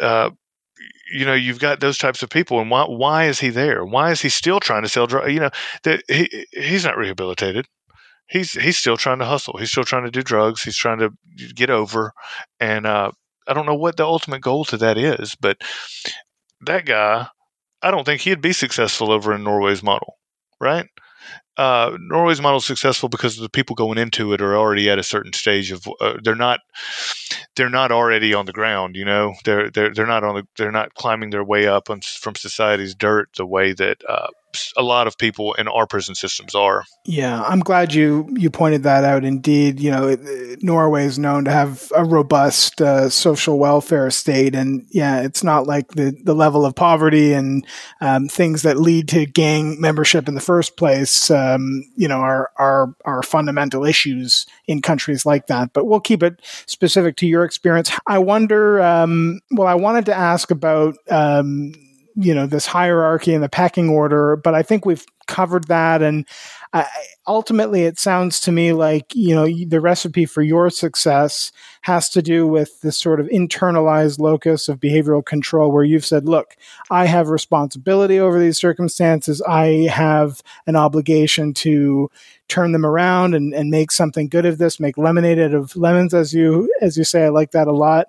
uh, you know, you've got those types of people, and why why is he there? Why is he still trying to sell drugs? You know, he he's not rehabilitated he's he's still trying to hustle. He's still trying to do drugs. He's trying to get over, and uh, I don't know what the ultimate goal to that is, but that guy, I don't think he'd be successful over in Norway's model, right? Uh, Norway's model is successful because the people going into it are already at a certain stage of uh, they're not they're not already on the ground. You know, they're they're they're not on the they're not climbing their way up on, from society's dirt the way that uh, a lot of people in our prison systems are. Yeah, I'm glad you you pointed that out. Indeed, you know, Norway is known to have a robust uh, social welfare state, and yeah, it's not like the the level of poverty and um, things that lead to gang membership in the first place. Um, you know, are are are fundamental issues in countries like that. But we'll keep it specific to your experience. I wonder. Um, well, I wanted to ask about um, you know this hierarchy and the pecking order but i think we've covered that. And I, ultimately it sounds to me like you know the recipe for your success has to do with this sort of internalized locus of behavioral control where you've said look i have responsibility over these circumstances. I have an obligation to turn them around and, and make something good of this make lemonade out of lemons as you as you say. I like that a lot.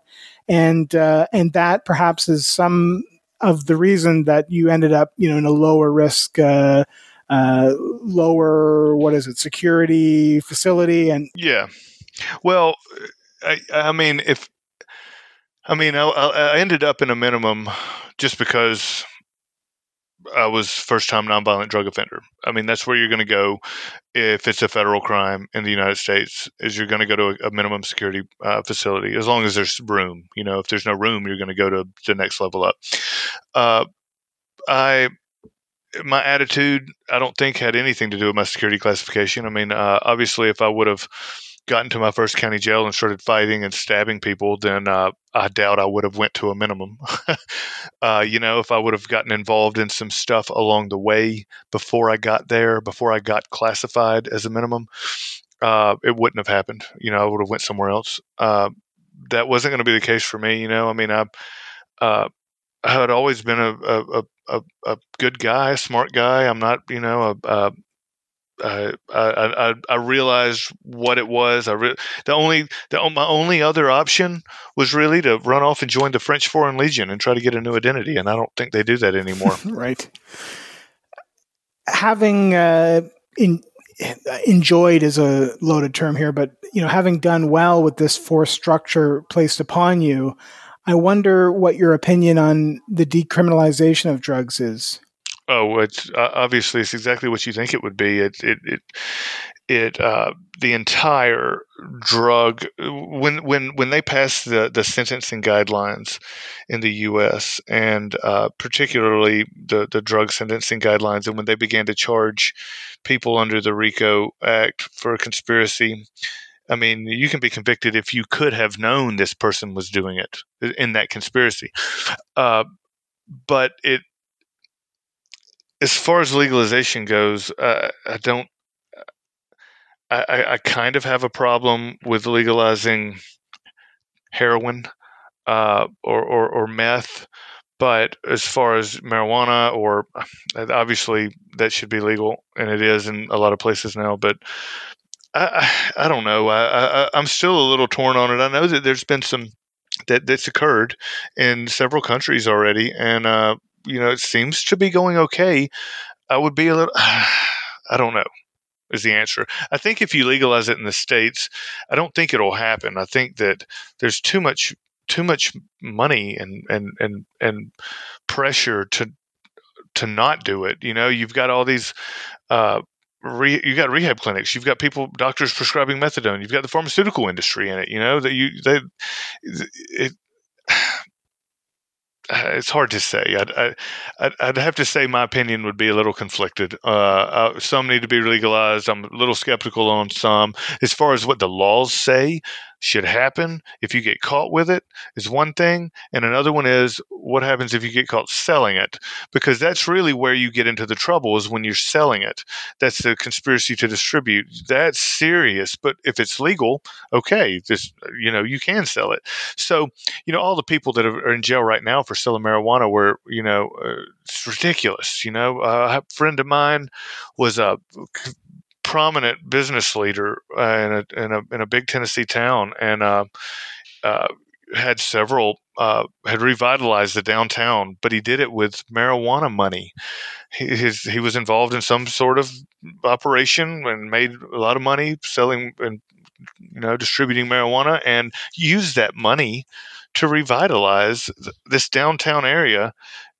And uh, and that perhaps is some of the reason that you ended up, you know, in a lower risk, uh, uh, lower what is it, security facility, and yeah. Well, I, I mean, if I mean, I, I ended up in a minimum just because I was first time nonviolent drug offender. I mean, that's where you're going to go if it's a federal crime in the United States. Is you're going to go to a, a minimum security uh, facility as long as there's room. You know, if there's no room, you're going to go to the next level up. Uh, I my attitude, I don't think had anything to do with my security classification. I mean, uh, obviously, if I would have gotten into my first county jail and started fighting and stabbing people, then uh, I doubt I would have went to a minimum. uh, you know, if I would have gotten involved in some stuff along the way before I got there, before I got classified as a minimum, uh, it wouldn't have happened. You know, I would have went somewhere else. Uh, that wasn't going to be the case for me. You know, I mean, I, uh, I had always been a, a, a, a, good guy, a smart guy. I'm not, you know, a I, I, I realized what it was. I re- the only the, my only other option was really to run off and join the French Foreign Legion and try to get a new identity, and I don't think they do that anymore. right. Having uh, in, enjoyed is a loaded term here, but you know, having done well with this force structure placed upon you, I wonder what your opinion on the decriminalization of drugs is. Oh, it's uh, obviously it's exactly what you think it would be. It it it, it uh, the entire drug when when when they passed the the sentencing guidelines in the U.S. and uh, particularly the the drug sentencing guidelines, and when they began to charge people under the RICO Act for conspiracy. I mean, you can be convicted if you could have known this person was doing it in that conspiracy. Uh, but it as far as legalization goes, uh, I don't. I, I, kind of have a problem with legalizing heroin uh, or, or, or meth, but as far as marijuana, or obviously that should be legal, and it is in a lot of places now. But I, I, I don't know. I, I, I'm still a little torn on it. I know that there's been some that that's occurred in several countries already, and uh, you know it seems to be going okay. I would be a little. I don't know. Is the answer? I think if you legalize it in the states, I don't think it'll happen. I think that there's too much too much money and and and and pressure to to not do it. You know, you've got all these. Uh, re, you got rehab clinics. You've got people, doctors prescribing methadone. You've got the pharmaceutical industry in it. You know that you they it, it's hard to say. I'd, I'd, I'd, have to say my opinion would be a little conflicted. Uh, uh, some need to be legalized. I'm a little skeptical on some. As far as what the laws say, should happen if you get caught with it is one thing and another one is what happens if you get caught selling it? Because that's really where you get into the trouble is when you're selling it. That's the conspiracy to distribute. That's serious but if it's legal okay this you know you can sell it. So you know all the people that are in jail right now for selling marijuana were you know uh, it's ridiculous you know? Uh, a friend of mine was a prominent business leader uh, in, a, in, a, in a big Tennessee town, and uh, uh, had several uh, had revitalized the downtown, but he did it with marijuana money. He, his, he was involved in some sort of operation and made a lot of money selling and you know distributing marijuana, and used that money to revitalize this downtown area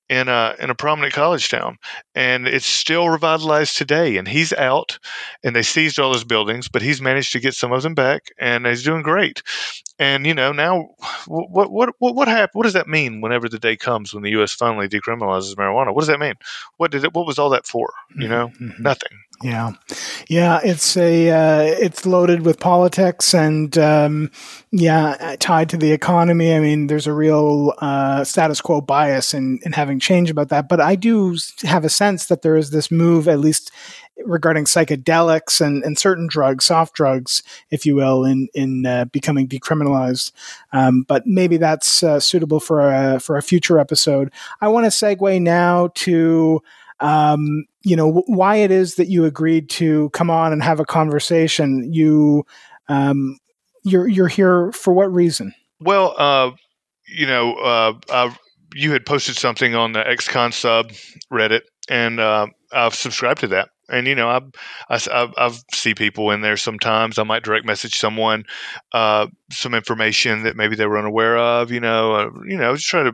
in a in a prominent college town, and it's still revitalized today. And he's out, and they seized all his buildings, but he's managed to get some of them back, and he's doing great. And you know now, what what what what happened? What does that mean? Whenever the day comes when the U.S. finally decriminalizes marijuana, what does that mean? What did it? What was all that for? You mm-hmm, know, mm-hmm. nothing. Yeah, yeah, it's a uh, it's loaded with politics and um, yeah, tied to the economy. I mean, there's a real uh, status quo bias in in having change about that. But I do have a sense that there is this move, at least regarding psychedelics and, and certain drugs, soft drugs, if you will, in in uh, becoming decriminalized. Um, but maybe that's uh, suitable for a for a future episode. I want to segue now to um, you know, why it is that you agreed to come on and have a conversation. You, um, you're you're here for what reason? Well, uh, you know, uh, uh, you had posted something on the XCon sub Reddit, and uh, I've subscribed to that. And you know, I, I, I see people in there sometimes. I might direct message someone uh, some information that maybe they were unaware of. You know, uh, you know, just try to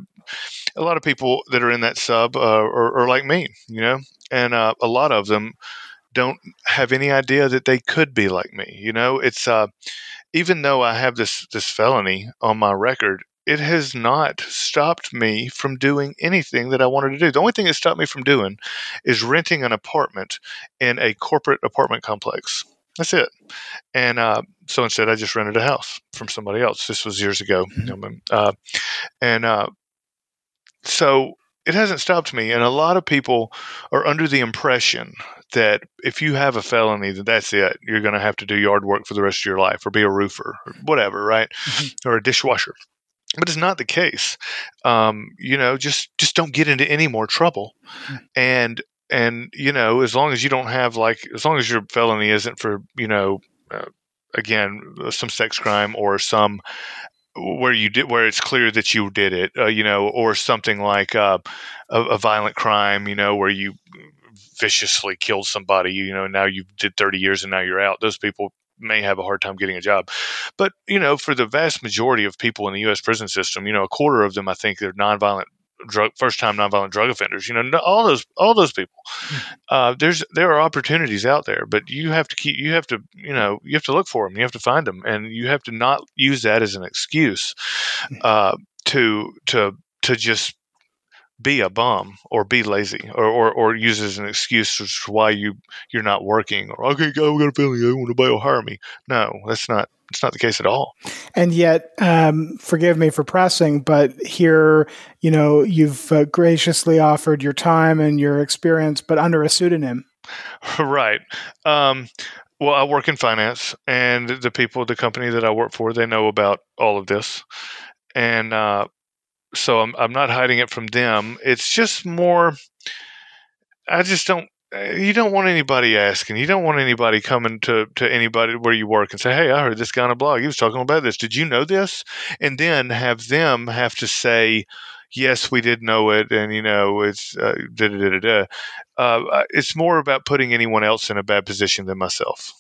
a lot of people that are in that sub uh, are, are, like me, you know, and uh, a lot of them don't have any idea that they could be like me. You know, it's uh, even though I have this this felony on my record, it has not stopped me from doing anything that I wanted to do. The only thing that stopped me from doing is renting an apartment in a corporate apartment complex. That's it. And uh, so instead, I just rented a house from somebody else. This was years ago. Mm-hmm. Uh, and uh, so it hasn't stopped me. And a lot of people are under the impression that if you have a felony, that that's it. You're going to have to do yard work for the rest of your life, or be a roofer, or whatever, right? Mm-hmm. Or a dishwasher. But it's not the case. Um, you know, just just don't get into any more trouble. Mm-hmm. And and you know, as long as you don't have like, as long as your felony isn't for you know. Uh, again some sex crime or some where you did where it's clear that you did it, uh, you know, or something like uh, a, a, violent crime, you know, where you viciously killed somebody, you know, now you did 30 years and now you're out. Those people may have a hard time getting a job. But, you know, for the vast majority of people in the US prison system, you know, a quarter of them I think they're nonviolent drug first time nonviolent drug offenders you know all those all those people hmm. uh, there's there are opportunities out there but you have to keep you have to you know you have to look for them you have to find them and you have to not use that as an excuse hmm. uh, to to to just be a bum or be lazy or, or, or use as an excuse as to why you you're not working or okay, go, got a feeling I want to buy or hire me. No, that's not it's not the case at all. And yet, um, forgive me for pressing, but here, you know, you've uh, graciously offered your time and your experience, but under a pseudonym. right. Um, well, I work in finance, and the people, the company that I work for, they know about all of this, and uh, so I'm I'm not hiding it from them. It's just more. I just don't. You don't want anybody asking. You don't want anybody coming to, to anybody where you work and say, "Hey, I heard this guy on a blog. He was talking about this. Did you know this?" And then have them have to say, "Yes, we did know it," and you know, it's uh, da da da da. Uh, it's more about putting anyone else in a bad position than myself.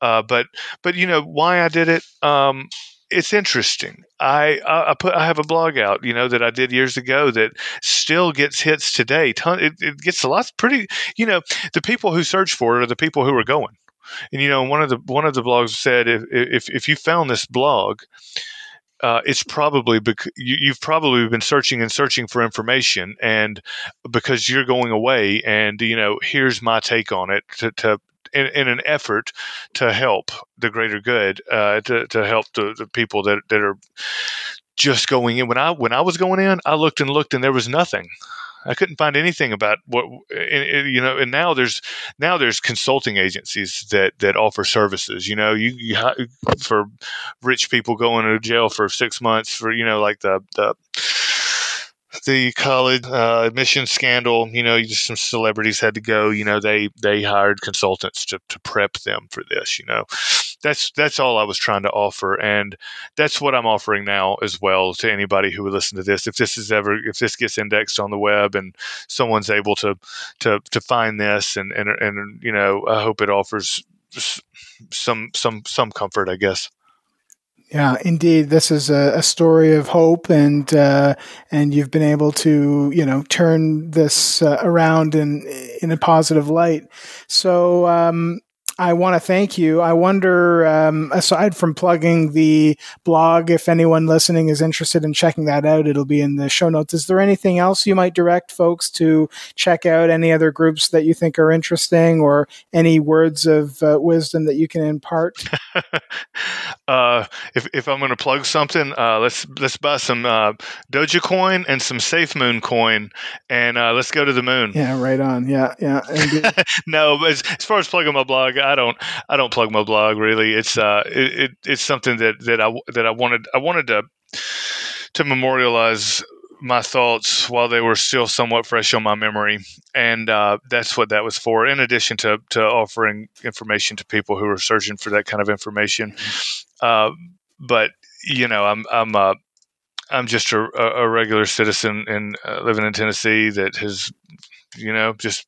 Uh, but but you know why I did it. Um, it's interesting. I, I put I have a blog out, you know, that I did years ago that still gets hits today. Ton, it, it gets a lot pretty. You know, the people who search for it are the people who are going. And you know, one of the one of the blogs said if if, if you found this blog, uh, it's probably bec- you, have probably been searching and searching for information, and because you're going away, and you know, here's my take on it to, to in, in an effort to help the greater good, uh, to, to help the, the people that, that are just going in. When I when I was going in, I looked and looked, and there was nothing. I couldn't find anything about what you know. And now there's now there's consulting agencies that that offer services. You know, you, you for rich people going to jail for six months for you know like the the the college uh, admission scandal, you know, just some celebrities had to go. You know, they they hired consultants to, to prep them for this. You know, that's that's all I was trying to offer, and that's what I'm offering now as well to anybody who would listen to this. If this is ever if this gets indexed on the web and someone's able to to to find this, and and and you know, I hope it offers some some some comfort, I guess. Yeah, indeed, this is a, a story of hope, and uh, and you've been able to you know turn this uh, around in in a positive light. So um, I want to thank you. I wonder, um, aside from plugging the blog, if anyone listening is interested in checking that out, it'll be in the show notes. Is there anything else you might direct folks to check out? Any other groups that you think are interesting, or any words of uh, wisdom that you can impart? uh, if, if I'm going to plug something, uh, let's let's buy some uh, Dogecoin and some SafeMoon coin, and uh, let's go to the moon. Yeah, right on. Yeah, yeah. no, but as, as far as plugging my blog. I don't I don't plug my blog really. It's uh it, it, it's something that that I that I wanted I wanted to to memorialize my thoughts while they were still somewhat fresh on my memory, and uh, that's what that was for. In addition to to offering information to people who are searching for that kind of information, uh, but you know, I'm I'm uh, I'm just a, a regular citizen and uh, living in Tennessee that has you know, just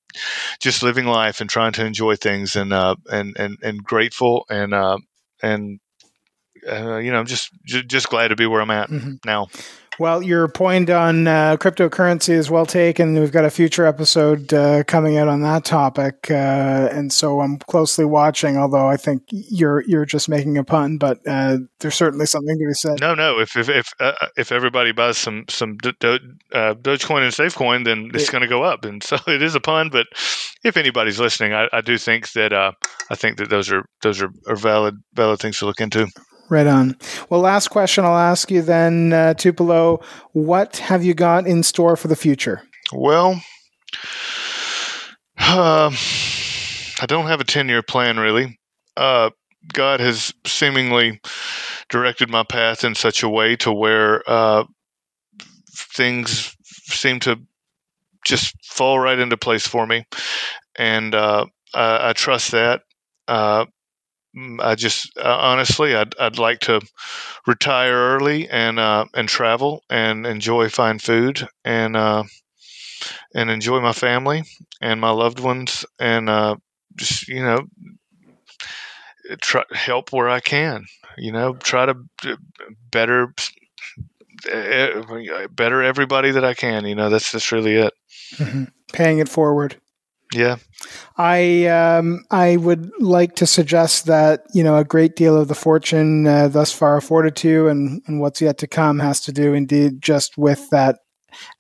just living life and trying to enjoy things and uh, and and and grateful and uh, and uh, you know, I'm just just glad to be where I'm at mm-hmm. now. Well, your point on uh, cryptocurrency is well taken. We've got a future episode uh, coming out on that topic, uh, and so I'm closely watching. Although I think you're you're just making a pun, but uh, there's certainly something to be said. No, no. If if if, uh, if everybody buys some some Do- Do- uh, Dogecoin and SafeCoin, then it's going to go up. And so it is a pun, but if anybody's listening, I, I do think that I think that those are those are, are valid valid things to look into. Right on. Well, last question I'll ask you then, uh, Tupelo. What have you got in store for the future? Well, uh, I don't have a 10 year plan really. Uh, God has seemingly directed my path in such a way to where uh, things seem to just fall right into place for me. And uh, I, I, trust that. Uh, I just uh, honestly, I'd I'd like to retire early and uh, and travel and enjoy fine food and uh, and enjoy my family and my loved ones and uh, just you know try help where I can. You know, try to better better everybody that I can. You know, that's that's really it. Mm-hmm. Paying it forward. Yeah. I um, I would like to suggest that you know a great deal of the fortune uh, thus far afforded to you and, and what's yet to come has to do indeed just with that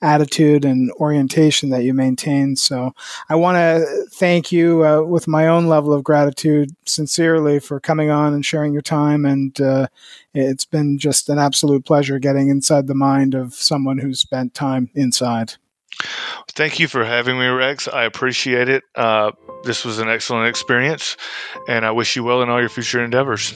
attitude and orientation that you maintain. So I want to thank you uh, with my own level of gratitude sincerely for coming on and sharing your time. And uh, it's been just an absolute pleasure getting inside the mind of someone who's spent time inside. Thank you for having me, Rex. I appreciate it. Uh, this was an excellent experience, and I wish you well in all your future endeavors.